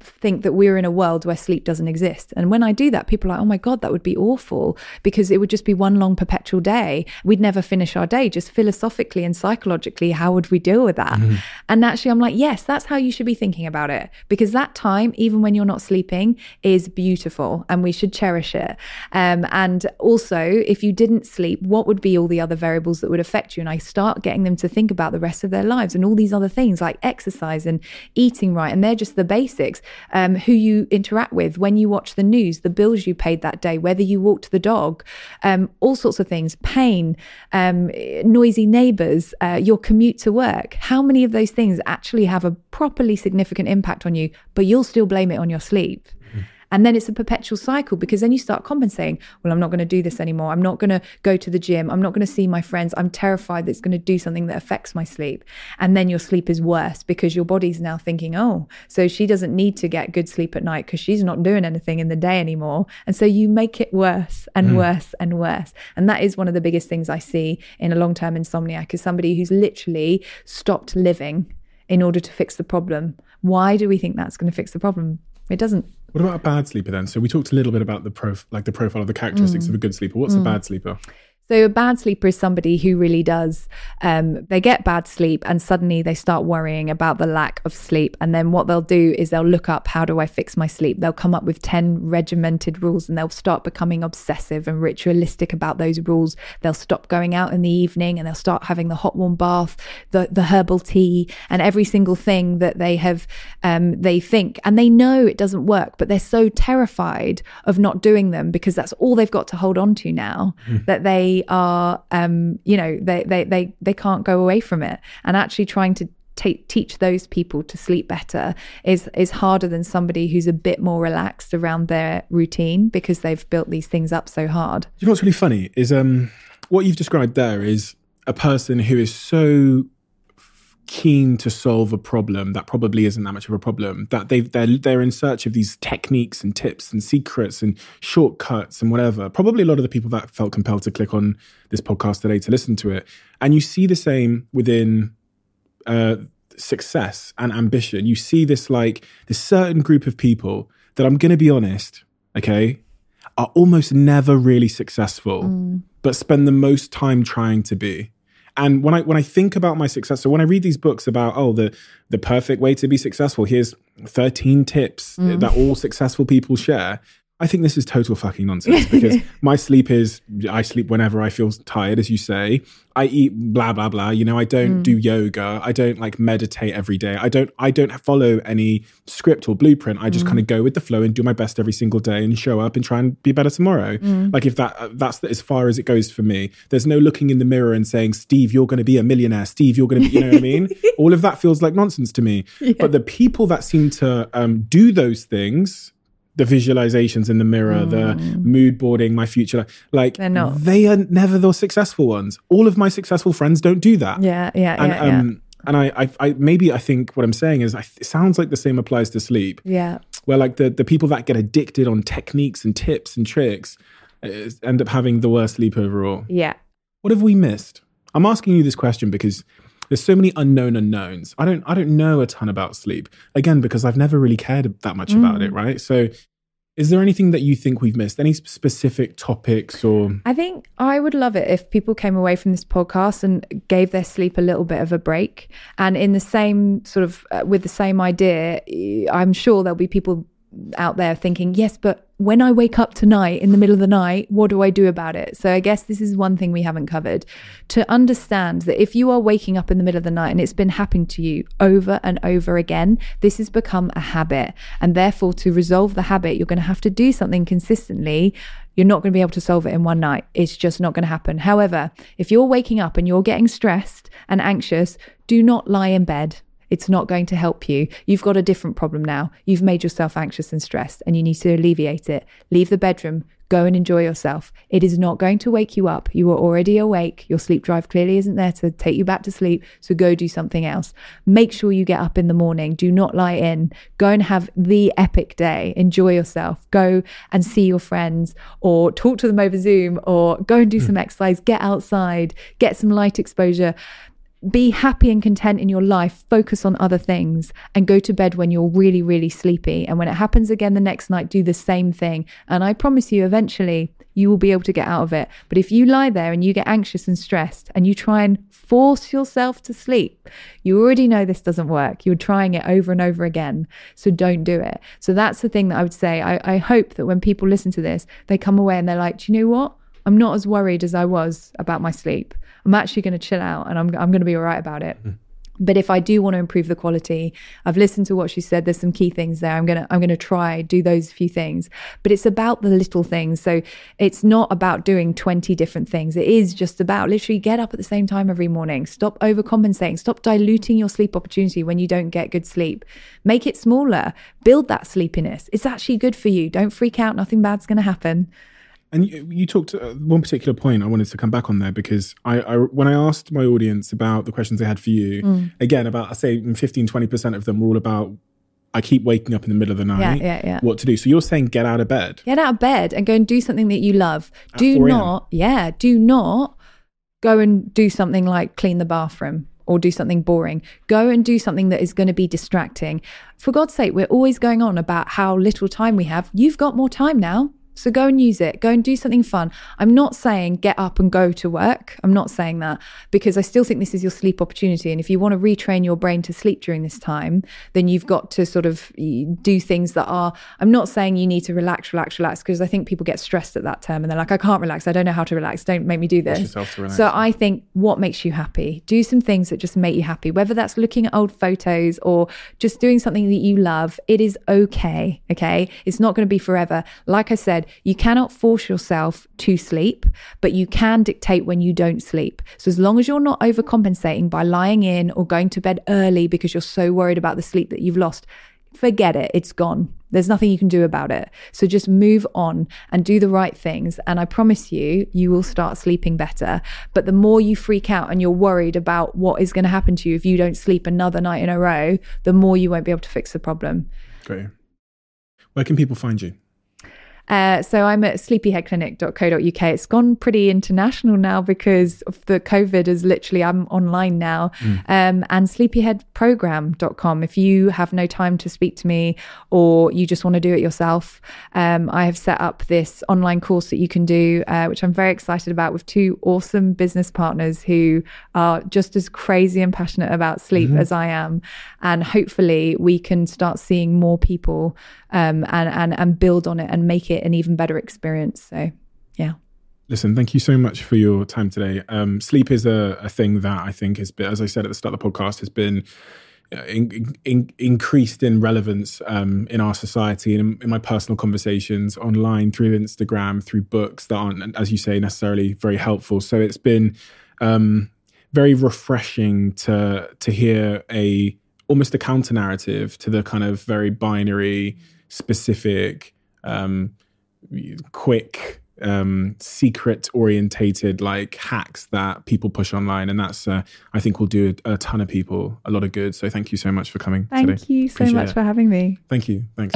think that we're in a world where sleep doesn't exist. And when I do that, people are like, oh my God, that would be awful because it would just be one long perpetual day. We'd never finish our day. Just philosophically and psychologically, how would we deal with that? Mm-hmm. And actually, I'm like, yes, that's how you should be thinking about it because that time, even when you're not sleeping, is beautiful and we should cherish it. Um, and also, if you didn't sleep, what would be all the other variables that would affect you? And I start getting them to think about the rest of their lives and all these other things like exercise and eating right. And they're just the basics um, who you interact with, when you watch the news, the bills you paid that day, whether you walked the dog, um, all sorts of things, pain, um, noisy neighbors, uh, your commute to work. How many of those things actually have a properly significant impact on you, but you'll still blame it on your sleep? And then it's a perpetual cycle because then you start compensating. Well, I'm not going to do this anymore. I'm not going to go to the gym. I'm not going to see my friends. I'm terrified that it's going to do something that affects my sleep. And then your sleep is worse because your body's now thinking, oh, so she doesn't need to get good sleep at night because she's not doing anything in the day anymore. And so you make it worse and mm. worse and worse. And that is one of the biggest things I see in a long term insomniac is somebody who's literally stopped living in order to fix the problem. Why do we think that's going to fix the problem? It doesn't. What about a bad sleeper then? So we talked a little bit about the prof, like the profile of the characteristics mm. of a good sleeper. What's mm. a bad sleeper? So a bad sleeper is somebody who really does, um, they get bad sleep and suddenly they start worrying about the lack of sleep. And then what they'll do is they'll look up, how do I fix my sleep? They'll come up with 10 regimented rules and they'll start becoming obsessive and ritualistic about those rules. They'll stop going out in the evening and they'll start having the hot warm bath, the, the herbal tea and every single thing that they have, um, they think. And they know it doesn't work, but they're so terrified of not doing them because that's all they've got to hold on to now mm. that they are, um, you know, they, they, they, they can't go away from it. And actually trying to teach those people to sleep better is is harder than somebody who's a bit more relaxed around their routine because they've built these things up so hard. You know what's really funny is um what you've described there is a person who is so keen to solve a problem that probably isn't that much of a problem that they they're they're in search of these techniques and tips and secrets and shortcuts and whatever. Probably a lot of the people that felt compelled to click on this podcast today to listen to it. And you see the same within uh, success and ambition. You see this like this certain group of people that i'm going to be honest okay are almost never really successful mm. but spend the most time trying to be and when I when I think about my success, so when I read these books about oh the the perfect way to be successful, here's 13 tips mm. that all successful people share. I think this is total fucking nonsense because my sleep is I sleep whenever I feel tired, as you say. I eat blah blah blah. You know, I don't mm. do yoga. I don't like meditate every day. I don't I don't follow any script or blueprint. I just mm. kind of go with the flow and do my best every single day and show up and try and be better tomorrow. Mm. Like if that that's as far as it goes for me. There's no looking in the mirror and saying, "Steve, you're going to be a millionaire. Steve, you're going to be." You know what I mean? All of that feels like nonsense to me. Yeah. But the people that seem to um, do those things the visualizations in the mirror, mm. the mood boarding, my future. Like They're not. they are never the successful ones. All of my successful friends don't do that. Yeah, yeah, and, yeah. Um, yeah. And I, I, I, maybe I think what I'm saying is, I, it sounds like the same applies to sleep. Yeah. Where like the the people that get addicted on techniques and tips and tricks uh, end up having the worst sleep overall. Yeah. What have we missed? I'm asking you this question because there's so many unknown unknowns. I don't I don't know a ton about sleep. Again, because I've never really cared that much mm. about it, right? So is there anything that you think we've missed? Any specific topics or I think I would love it if people came away from this podcast and gave their sleep a little bit of a break and in the same sort of uh, with the same idea I'm sure there'll be people out there thinking, yes, but when I wake up tonight in the middle of the night, what do I do about it? So I guess this is one thing we haven't covered. To understand that if you are waking up in the middle of the night and it's been happening to you over and over again, this has become a habit. And therefore, to resolve the habit, you're going to have to do something consistently. You're not going to be able to solve it in one night. It's just not going to happen. However, if you're waking up and you're getting stressed and anxious, do not lie in bed it's not going to help you. You've got a different problem now. You've made yourself anxious and stressed and you need to alleviate it. Leave the bedroom. Go and enjoy yourself. It is not going to wake you up. You are already awake. Your sleep drive clearly isn't there to take you back to sleep. So go do something else. Make sure you get up in the morning. Do not lie in. Go and have the epic day. Enjoy yourself. Go and see your friends or talk to them over Zoom or go and do hmm. some exercise. Get outside. Get some light exposure be happy and content in your life, focus on other things, and go to bed when you're really, really sleepy. And when it happens again the next night, do the same thing. And I promise you, eventually, you will be able to get out of it. But if you lie there and you get anxious and stressed and you try and force yourself to sleep, you already know this doesn't work. You're trying it over and over again. So don't do it. So that's the thing that I would say. I, I hope that when people listen to this, they come away and they're like, do you know what? I'm not as worried as I was about my sleep. I'm actually going to chill out and I'm, I'm going to be all right about it. Mm-hmm. but if i do want to improve the quality i've listened to what she said there's some key things there. I'm gonna i'm gonna try do those few things. But it's about the little things. So it's not about doing 20 different things. It is just about literally get up at the same time every morning. Stop overcompensating. Stop diluting your sleep opportunity when you don't get good sleep. Make it smaller. Build that sleepiness. It's actually good for you. Don't freak out. Nothing bad's gonna happen and you, you talked uh, one particular point. I wanted to come back on there because I, I when I asked my audience about the questions they had for you, mm. again about I say 15, 20 percent of them were all about I keep waking up in the middle of the night. Yeah, yeah, yeah. What to do? So you're saying get out of bed. Get out of bed and go and do something that you love. At do not, yeah, do not go and do something like clean the bathroom or do something boring. Go and do something that is going to be distracting. For God's sake, we're always going on about how little time we have. You've got more time now. So go and use it. Go and do something fun. I'm not saying get up and go to work. I'm not saying that because I still think this is your sleep opportunity. And if you want to retrain your brain to sleep during this time, then you've got to sort of do things that are, I'm not saying you need to relax, relax, relax, because I think people get stressed at that term and they're like, I can't relax. I don't know how to relax. Don't make me do this. So I think what makes you happy? Do some things that just make you happy, whether that's looking at old photos or just doing something that you love. It is okay. Okay. It's not going to be forever. Like I said, you cannot force yourself to sleep, but you can dictate when you don't sleep. So as long as you're not overcompensating by lying in or going to bed early because you're so worried about the sleep that you've lost, forget it. It's gone. There's nothing you can do about it. So just move on and do the right things. And I promise you, you will start sleeping better. But the more you freak out and you're worried about what is going to happen to you if you don't sleep another night in a row, the more you won't be able to fix the problem. Great. Where can people find you? Uh, so I'm at sleepyheadclinic.co.uk. It's gone pretty international now because of the COVID is literally, I'm online now. Mm. Um, and sleepyheadprogram.com. If you have no time to speak to me or you just want to do it yourself, um, I have set up this online course that you can do, uh, which I'm very excited about with two awesome business partners who are just as crazy and passionate about sleep mm-hmm. as I am. And hopefully we can start seeing more people um, and, and, and build on it and make it an even better experience. So, yeah. Listen, thank you so much for your time today. Um, sleep is a, a, thing that I think has been, as I said at the start of the podcast, has been uh, in, in, increased in relevance um, in our society and in, in, my personal conversations online through Instagram, through books that aren't, as you say, necessarily very helpful. So it's been um, very refreshing to to hear a almost a counter narrative to the kind of very binary, specific, um, quick, um, secret orientated like hacks that people push online, and that's uh, I think will do a, a, ton of people a lot of good. So thank you so much for coming. Thank today. you so Appreciate much it. for having me. Thank you. Thanks.